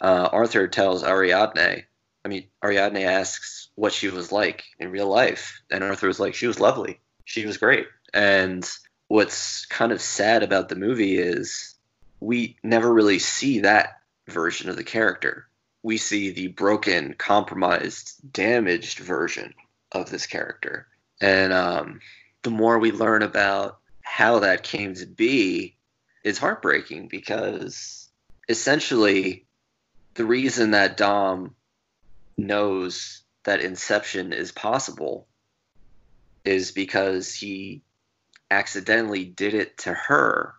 uh, Arthur tells Ariadne, I mean, Ariadne asks what she was like in real life, and Arthur was like, she was lovely, she was great. And what's kind of sad about the movie is we never really see that version of the character. We see the broken, compromised, damaged version of this character. And um, the more we learn about how that came to be, is heartbreaking because essentially the reason that Dom knows that Inception is possible is because he accidentally did it to her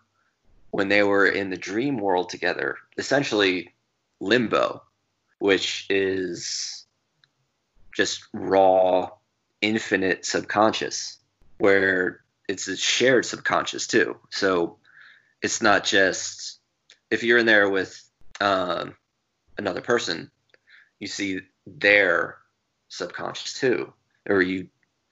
when they were in the dream world together, essentially limbo, which is just raw, infinite subconscious, where it's a shared subconscious too. So it's not just if you're in there with um, another person, you see their subconscious too, or you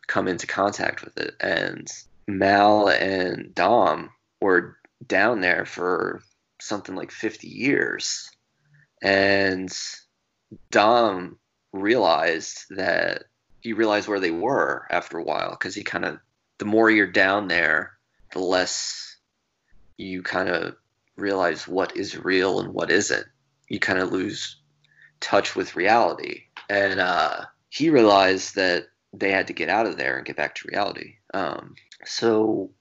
come into contact with it. And Mal and Dom were down there for something like 50 years. And Dom realized that he realized where they were after a while because he kind of, the more you're down there, the less you kind of realize what is real and what isn't. You kind of lose touch with reality. And uh, he realized that they had to get out of there and get back to reality. Um, So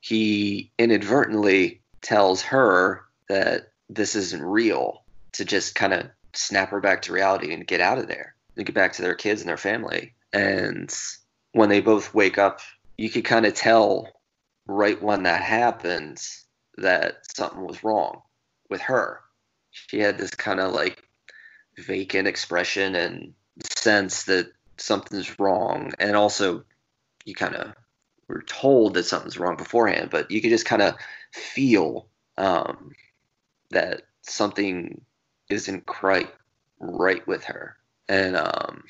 he inadvertently tells her that this isn't real to just kind of snap her back to reality and get out of there and get back to their kids and their family. And when they both wake up, you could kind of tell right when that happens that something was wrong with her. She had this kind of like vacant expression and sense that something's wrong. And also, you kind of were told that something's wrong beforehand, but you could just kind of feel um, that something isn't quite right with her. And um,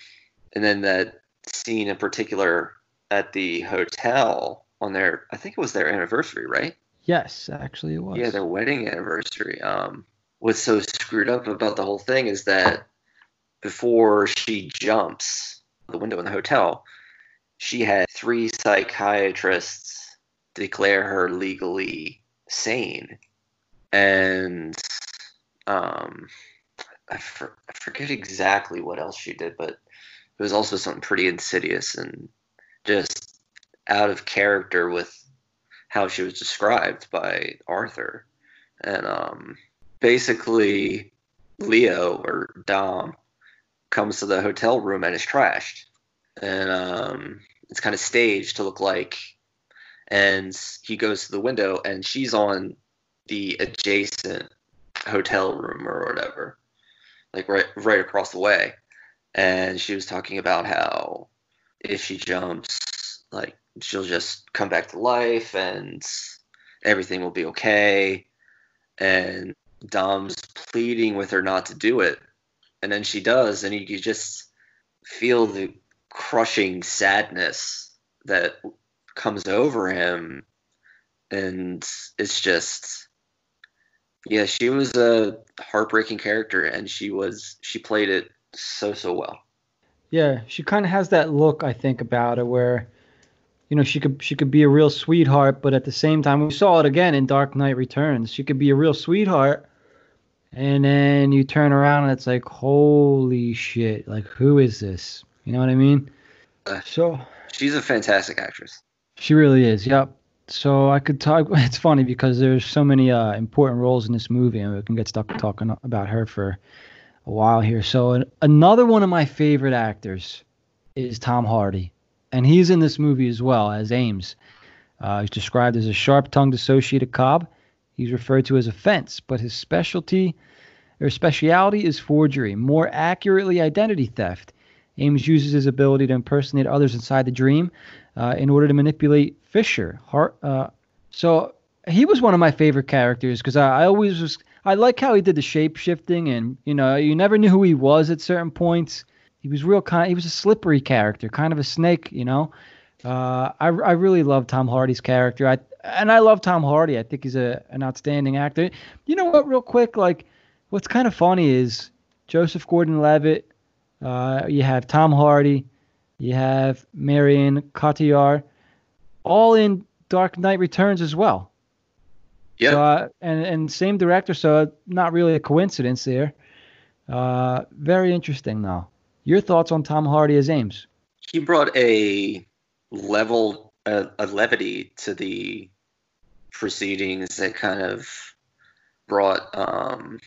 and then that scene in particular at the hotel on their I think it was their anniversary, right? Yes, actually it was. Yeah, their wedding anniversary. Um, what's so screwed up about the whole thing is that before she jumps the window in the hotel, she had three psychiatrists declare her legally sane, and um, I, for, I forget exactly what else she did, but it was also something pretty insidious and just out of character with how she was described by Arthur. And um, basically, Leo or Dom comes to the hotel room and is trashed. And um, it's kind of staged to look like. And he goes to the window and she's on the adjacent hotel room or whatever, like right right across the way. And she was talking about how if she jumps, like she'll just come back to life and everything will be okay. And Dom's pleading with her not to do it. And then she does, and you, you just feel the crushing sadness that comes over him. And it's just, yeah, she was a heartbreaking character, and she was, she played it so, so well. Yeah, she kind of has that look, I think, about her where you know she could she could be a real sweetheart, but at the same time we saw it again in Dark Knight Returns. She could be a real sweetheart, and then you turn around and it's like holy shit, like who is this? You know what I mean? Uh, So She's a fantastic actress. she really is. Yep. So I could talk. It's funny because there's so many uh, important roles in this movie, and we can get stuck talking about her for a while here. So an, another one of my favorite actors is Tom Hardy, and he's in this movie as well as Eames. Uh, he's described as a sharp-tongued associate of Cobb. He's referred to as a fence, but his specialty or speciality is forgery, more accurately, identity theft. Eames uses his ability to impersonate others inside the dream uh, in order to manipulate Fisher. Uh, so he was one of my favorite characters because I, I always was. I like how he did the shape shifting, and you know, you never knew who he was at certain points. He was real kind. He was a slippery character, kind of a snake, you know. Uh, I I really love Tom Hardy's character. I and I love Tom Hardy. I think he's a an outstanding actor. You know what? Real quick, like what's kind of funny is Joseph Gordon-Levitt. Uh, you have Tom Hardy. You have Marion Cotillard, all in Dark Knight Returns as well. Yeah. So, uh, and and same director, so not really a coincidence there. Uh, very interesting, though. Your thoughts on Tom Hardy as Eames? he brought a level a, a levity to the proceedings that kind of brought um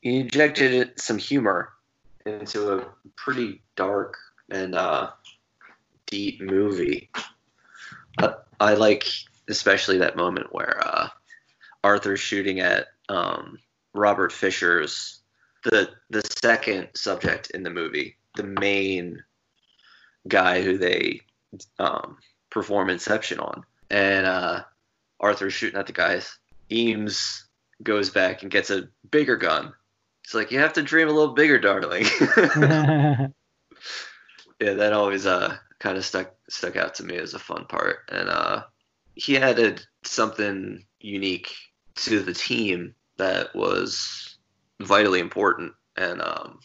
he injected some humor into a pretty dark and uh deep movie I, I like especially that moment where uh arthur's shooting at um robert fisher's the the second subject in the movie the main guy who they um, perform Inception on. And uh, Arthur's shooting at the guys. Eames goes back and gets a bigger gun. It's like, you have to dream a little bigger, darling. yeah, that always uh, kind of stuck stuck out to me as a fun part. And uh, he added something unique to the team that was vitally important. And um,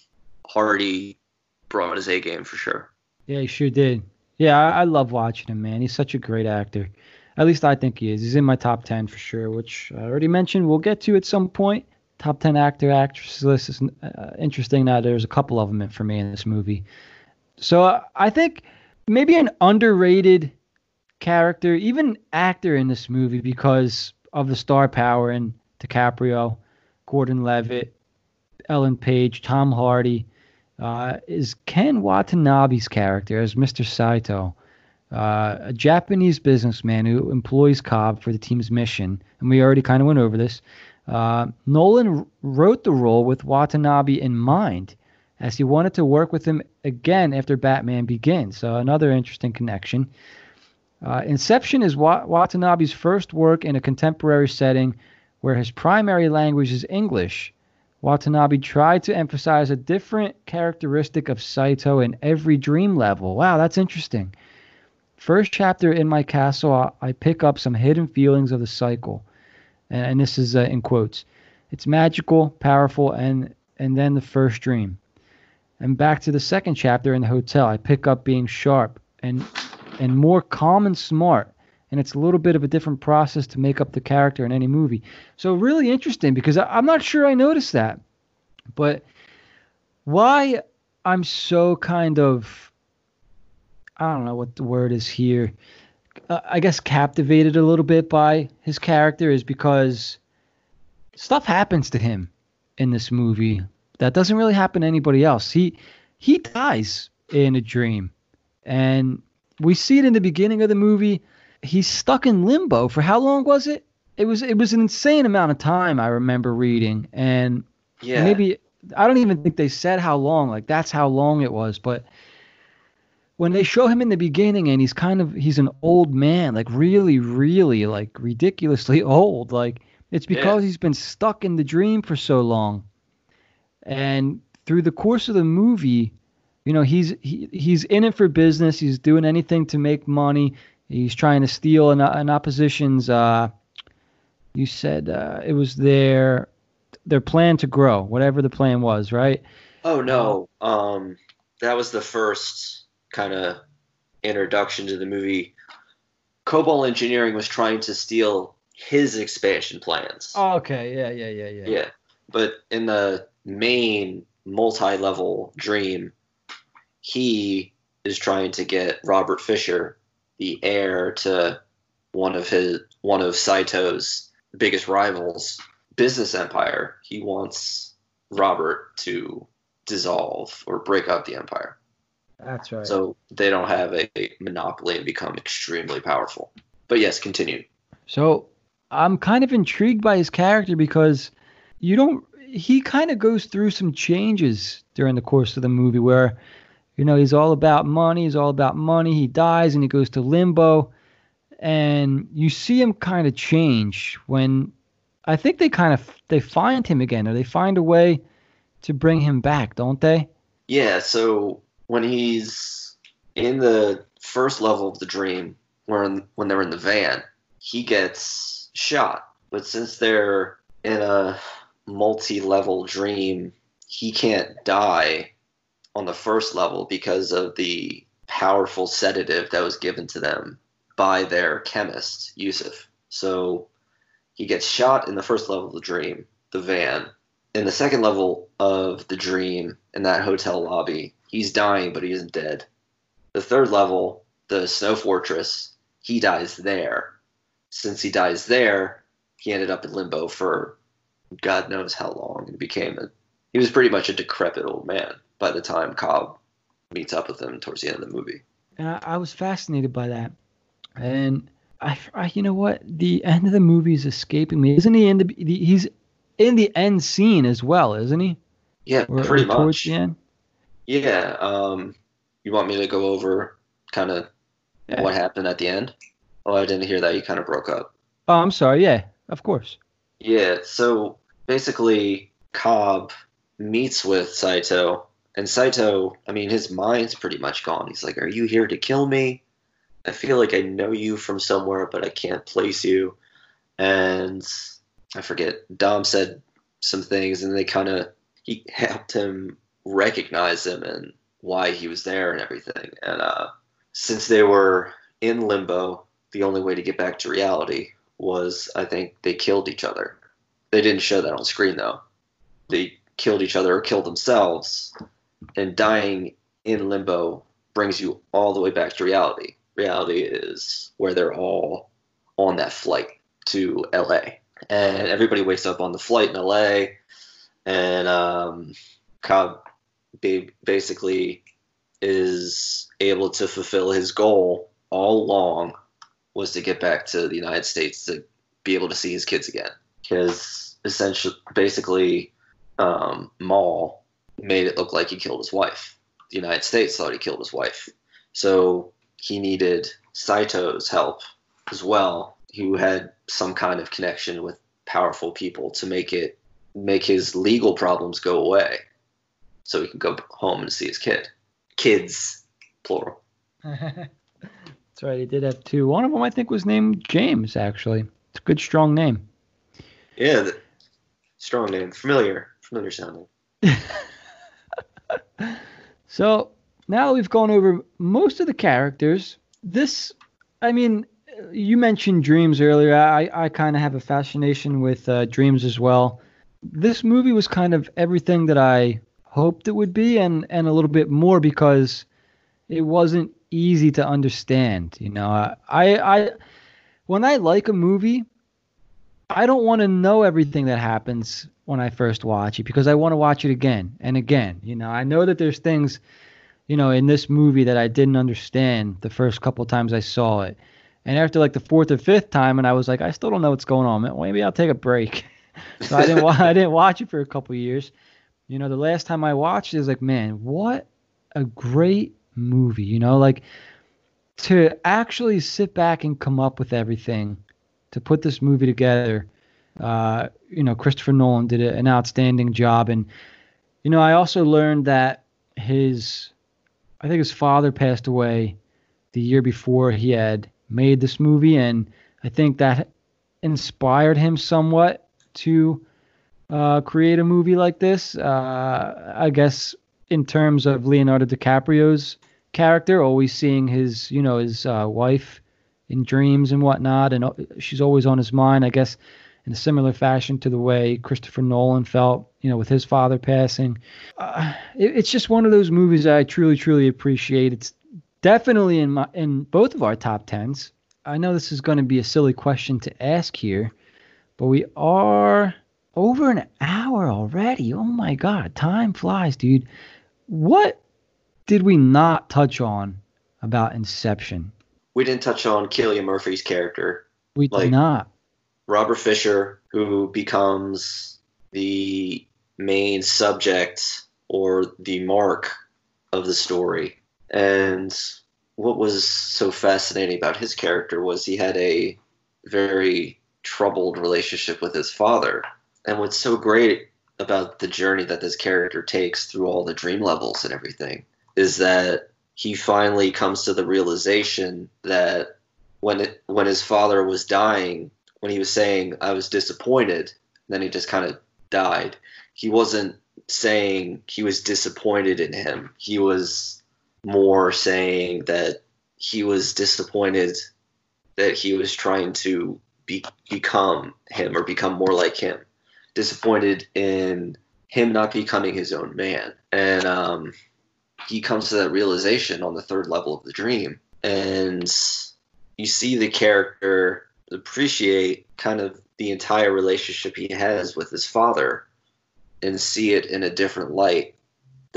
Hardy brought his A game for sure. yeah, he sure did. Yeah, I, I love watching him, man. He's such a great actor. At least I think he is. He's in my top ten for sure, which I already mentioned. We'll get to at some point. Top ten actor actress list is uh, interesting. That there's a couple of them for me in this movie. So uh, I think maybe an underrated character, even actor in this movie because of the star power in DiCaprio, Gordon Levitt, Ellen Page, Tom Hardy, uh, is Ken Watanabe's character as Mr. Saito, uh, a Japanese businessman who employs Cobb for the team's mission. And we already kind of went over this. Uh, Nolan wrote the role with Watanabe in mind, as he wanted to work with him again after Batman Begins. So another interesting connection. Uh, Inception is Wa- Watanabe's first work in a contemporary setting where his primary language is English. Watanabe tried to emphasize a different characteristic of Saito in every dream level. Wow, that's interesting. First chapter in my castle, I pick up some hidden feelings of the cycle, and, this is uh, in quotes. It's magical, powerful, and and then the first dream. And back to the second chapter in the hotel, I pick up being sharp and and more calm and smart. And it's a little bit of a different process to make up the character in any movie. So really interesting because I, I'm not sure I noticed that, but why I'm so kind of I don't know what the word is here. Uh, I guess captivated a little bit by his character is because stuff happens to him in this movie that doesn't really happen to anybody else. He he dies in a dream, and we see it in the beginning of the movie. He's stuck in limbo for how long was it? It was it was an insane amount of time. I remember reading, and Yeah. maybe I don't even think they said how long. Like that's how long it was, but when they show him in the beginning and he's kind of he's an old man like really really like ridiculously old like it's because he's been stuck in the dream for so long. And through the course of the movie you know he's he, he's in it for business. He's doing anything to make money. He's trying to steal an, an opposition's uh you said uh, it was their their plan to grow whatever the plan was right? Oh no. Um, that was the first kind of introduction to the movie. Cobol Engineering was trying to steal his expansion plans. oh, okay yeah yeah yeah yeah Yeah, but in the main multi-level dream, he is trying to get Robert Fisher, the heir to one of his one of Saito's biggest rivals, business empire. He wants Robert to dissolve or break up the empire, that's right so they don't have a monopoly and become extremely powerful. But yes, continue. So I'm kind of intrigued by his character because you don't. He kind of goes through some changes during the course of the movie where, you know, he's all about money. He's all about money. He dies and he goes to limbo, and you see him kind of change when I think they kind of they find him again or they find a way to bring him back, don't they? Yeah, so when he's in the first level of the dream, when when they're in the van, he gets shot. But since they're in a multi-level dream, he can't die on the first level because of the powerful sedative that was given to them by their chemist, Yusuf. So he gets shot in the first level of the dream, the van. In the second level of the dream, in that hotel lobby, he's dying, but he isn't dead. The third level, the snow fortress, he dies there. Since he dies there, he ended up in limbo for God knows how long and became a. He was pretty much a decrepit old man by the time Cobb meets up with him towards the end of the movie. And I, was fascinated by that. And I, I, you know what? The end of the movie is escaping me. Isn't he in the he's in the end scene as well, isn't he? Yeah, Or- pretty or much. the end. Yeah. Um, you want me to go over kind of Yeah. what happened at the end? Oh, I didn't hear that. You kind of broke up. Oh, I'm sorry. Yeah, of course. Yeah, so basically, Cobb meets with Saito, and Saito, I mean, his mind's pretty much gone. He's like, Are you here to kill me? I feel like I know you from somewhere, but I can't place you. And I forget, Dom said some things, and they kind of, he helped him recognize him and why he was there and everything. And uh, since they were in limbo, the only way to get back to reality was I think they killed each other. They didn't show that on screen though. They killed each other or killed themselves, and dying in limbo brings you all the way back to reality. reality is where they're all on that flight to LA. And everybody wakes up on the flight in LA, and um, Cobb basically is able to fulfill his goal all along was to get back to the United States to be able to see his kids again. Because essentially, basically, um, Mal made it look like he killed his wife. The United States thought he killed his wife. So he needed Saito's help as well, who had some kind of connection with powerful people to make it make his legal problems go away so he could go home and see his kid. Kids, plural. That's right. He did have two. One of them, I think, was named James. Actually, it's a good, strong name. Yeah, the, strong name, familiar, familiar sounding. so now we've gone over most of the characters. This, I mean, you mentioned dreams earlier. I, I kind of have a fascination with uh, dreams as well. This movie was kind of everything that I hoped it would be, and and a little bit more because it wasn't easy to understand. You know, I I when I like a movie, I don't want to know everything that happens when I first watch it because I want to watch it again and again. You know, I know that there's things, you know, in this movie that I didn't understand the first couple times I saw it. And after like the fourth or fifth time, and I was like, I still don't know what's going on. man. Maybe I'll take a break. so I didn't. I didn't watch it for a couple years. You know, the last time I watched it, was like, man, what a great movie. You know, like to actually sit back and come up with everything to put this movie together. Uh, you know, Christopher Nolan did an outstanding job, and you know, I also learned that his, I think his father passed away the year before he had made this movie, and I think that inspired him somewhat to uh, create a movie like this. Uh, I guess in terms of Leonardo DiCaprio's character, always seeing his, you know, his uh, wife in dreams and whatnot, and uh, she's always on his mind. I guess in a similar fashion to the way Christopher Nolan felt, you know, with his father passing. Uh, it, it's just one of those movies I truly, truly appreciate. It's definitely in my in both of our top tens. I know this is going to be a silly question to ask here, but we are over an hour already. Oh my god, time flies, dude. What did we not touch on about Inception? We didn't touch on Cillian Murphy's character. We like, did not. Robert Fischer, who becomes the main subject or the mark of the story. And what was so fascinating about his character was he had a very troubled relationship with his father. And what's so great about the journey that this character takes through all the dream levels and everything is that he finally comes to the realization that when it, when his father was dying, when he was saying I was disappointed, then he just kind of died. He wasn't saying he was disappointed in him. He was more saying that he was disappointed that he was trying to be, become him or become more like him. Disappointed in him not becoming his own man. And um, he comes to that realization on the third level of the dream. And you see the character appreciate kind of the entire relationship he has with his father and see it in a different light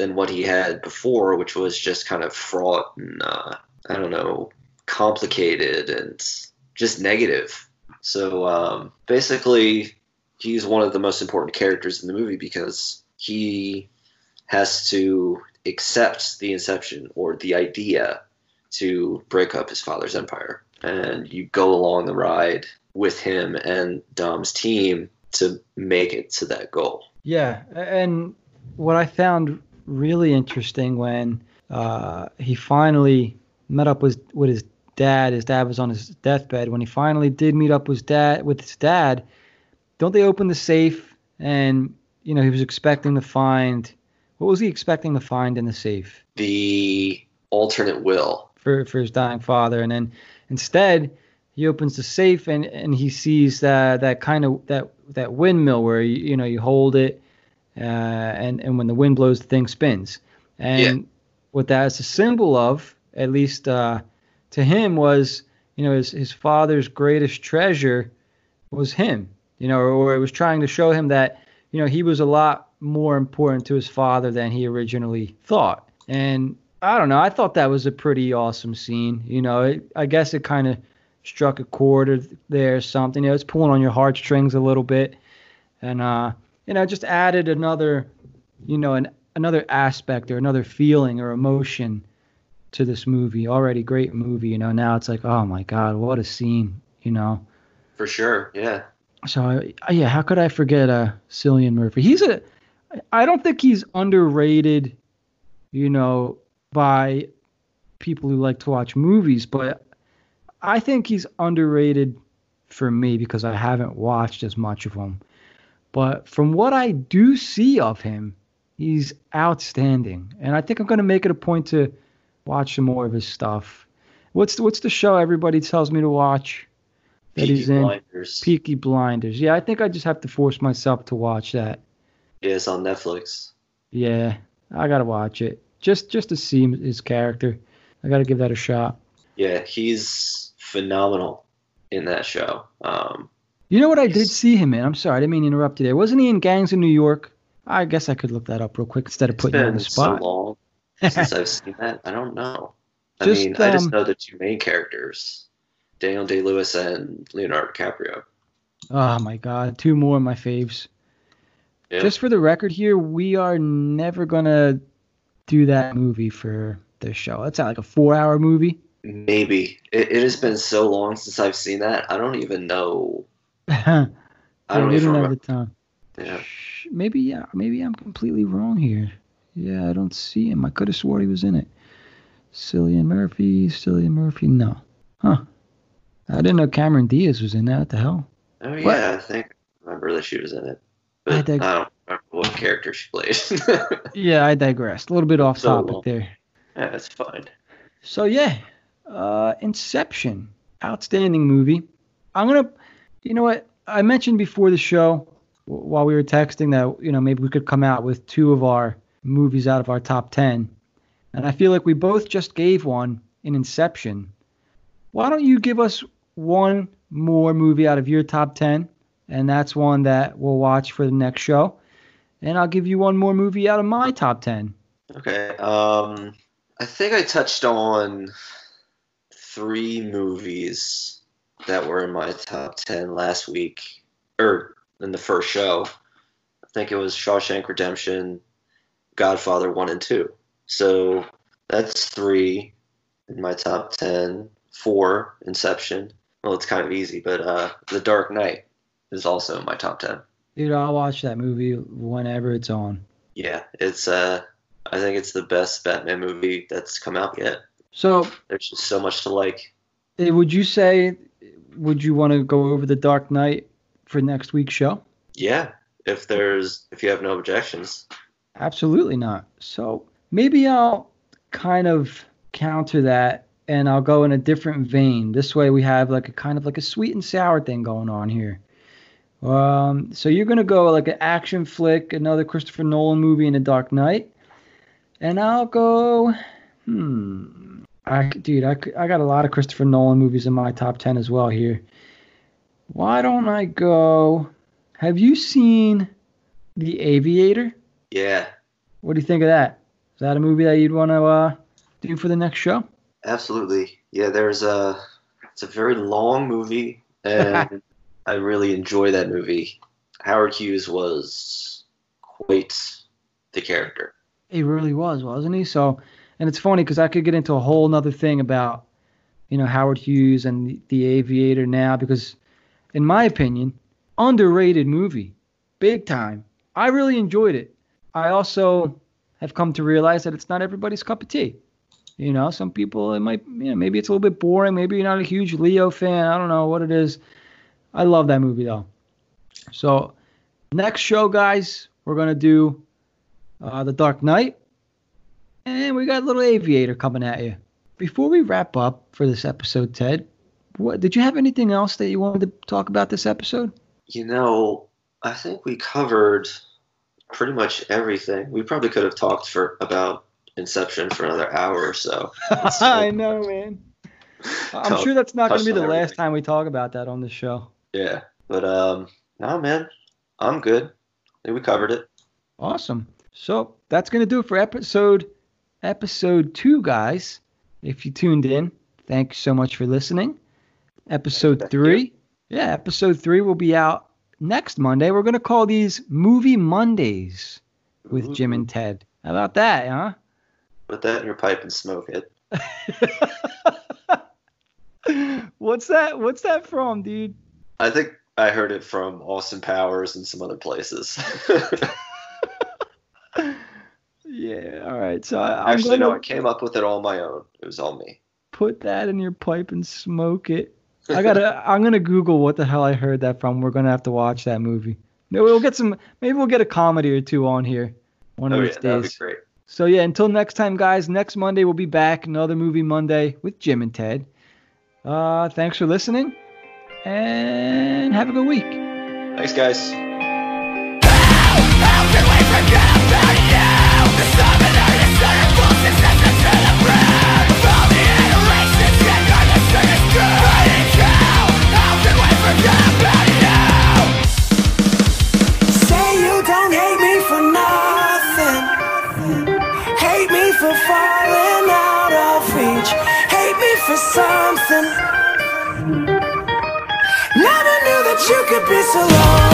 than what he had before, which was just kind of fraught and uh, I don't know, complicated and just negative. So um, basically, he's one of the most important characters in the movie because he has to accept the inception or the idea to break up his father's empire. And you go along the ride with him and Dom's team to make it to that goal. Yeah. And what I found really interesting when uh, he finally met up with, with his dad, his dad was on his deathbed. When he finally did meet up with dad, with his dad, don't they open the safe and you know he was expecting to find what was he expecting to find in the safe? The alternate will for for his dying father, and then instead he opens the safe and and he sees that that kind of that that windmill where you, you know you hold it uh, and and when the wind blows the thing spins and yeah. what that is a symbol of at least uh, to him was, you know, his his father's greatest treasure was him. You know, or, or it was trying to show him that, you know, he was a lot more important to his father than he originally thought. And I don't know. I thought that was a pretty awesome scene. You know, it, I guess it kind of struck a chord or there or something. You know, it's pulling on your heartstrings a little bit, and uh, you know, just added another, you know, an another aspect or another feeling or emotion to this movie. Already great movie. You know, now it's like, oh my god, what a scene. You know. For sure. Yeah. So yeah, how could I forget uh, Cillian Murphy? He's a. I don't think he's underrated. You know, by people who like to watch movies, but I think he's underrated for me because I haven't watched as much of him. But from what I do see of him, he's outstanding, and I think I'm going to make it a point to watch some more of his stuff. What's the, what's the show everybody tells me to watch that Peaky he's in? Blinders. Peaky Blinders. Yeah, I think I just have to force myself to watch that. Yeah, it's on Netflix. Yeah, I gotta watch it just just to see his character. I gotta give that a shot. Yeah, he's phenomenal in that show. Um, You know what I did see him in? I'm sorry, I didn't mean to interrupt you there. Wasn't he in Gangs in New York? I guess I could look that up real quick instead of it's putting you on the spot. so long since I've seen that. I don't know. I Just, mean, I just um, know the two main characters, Daniel Day Lewis and Leonardo DiCaprio. oh my god, two more of my faves. Yeah. Just for the record here, we are never gonna do that movie for this show. That's not like a four-hour movie. Maybe it, it has been so long since I've seen that. I don't even know. I I don't even have the time. Yeah. Maybe yeah, maybe I'm completely wrong here. Yeah, I don't see him. I could have swore he was in it. Cillian Murphy, Cillian Murphy, no. Huh. I didn't know Cameron Diaz was in that. What the hell? Oh What? yeah, I think I remember that she was in it, but I I, don't remember what character she played. Yeah, I digressed. A little bit off So topic long. there. yeah, that's fine. So yeah, uh, Inception, outstanding movie. I'm gonna, you know what? I mentioned before the show while we were texting that you know maybe we could come out with two of our movies out of our top ten, and I feel like we both just gave one in Inception. Why don't you give us one more movie out of your top ten, and that's one that we'll watch for the next show, and I'll give you one more movie out of my top ten. Okay. Um, I think I touched on three movies that were in my top ten last week, or in the first show. I think it was Shawshank Redemption, Godfather one and two. So that's three in my top ten. Four Inception. Well, it's kind of easy, but uh, The Dark Knight is also in my top ten. Dude, I'll watch that movie whenever it's on. Yeah, it's uh, I think it's the best Batman movie that's come out yet. So, There's just so much to like. would you say, would you want to go over the Dark Knight for next week's show? Yeah, if there's if you have no objections. Absolutely not. So maybe I'll kind of counter that and I'll go in a different vein. This way we have like a kind of like a sweet and sour thing going on here. Um, so you're gonna go like an action flick, another Christopher Nolan movie in The Dark Knight, and I'll go. Hmm. I dude, I, I got a lot of Christopher Nolan movies in my top ten as well here. Why don't I go? Have you seen The Aviator? Yeah, What do you think of that? Is that a movie that you'd want to uh, do for the next show? absolutely. Yeah, there's a it's a very long movie, and I really enjoy that movie. Howard Hughes was quite the character. He really was, wasn't he? So, and it's funny because I could get into a whole nother thing about, you know, Howard Hughes and the, the Aviator now because, in my opinion, underrated movie, big time. I really enjoyed it. I also have come to realize that it's not everybody's cup of tea. You know, some people it might, you know, maybe it's a little bit boring. Maybe you're not a huge Leo fan. I don't know what it is. I love that movie though. So, next show, guys, we're gonna do uh, The Dark Knight, and we got a little Aviator coming at you. Before we wrap up for this episode, Ted, what did you have anything else that you wanted to talk about this episode? You know, I think we covered pretty much everything. We probably could have talked for about Inception for another hour or so. I know, man. I'm sure that's not going to be the last time we talk about that on the show. Yeah, but um, no, man, I'm good. I think we covered it. Awesome. So that's going to do it for episode episode two, guys. If you tuned in, thanks so much for listening. Episode Thank three, yeah, episode three will be out next Monday. We're going to call these Movie Mondays with Jim and Ted. How about that, huh? Put that in your pipe and smoke it. What's that? What's that from, dude? I think I heard it from Austin Powers and some other places. Yeah. All right. So I, I'm Actually, no, I came up with it all on my own. It was all me. put that in your pipe and smoke it. I gotta. I'm gonna Google what the hell I heard that from. We're gonna have to watch that movie. No, we'll get some. Maybe we'll get a comedy or two on here one Oh of yeah, these that would be days. great. So yeah, until next time, guys. Next Monday we'll be back. Another movie Monday with Jim and Ted. Uh, thanks for listening, and have a good week. Thanks, guys. Something. Never knew that you could be so lonely,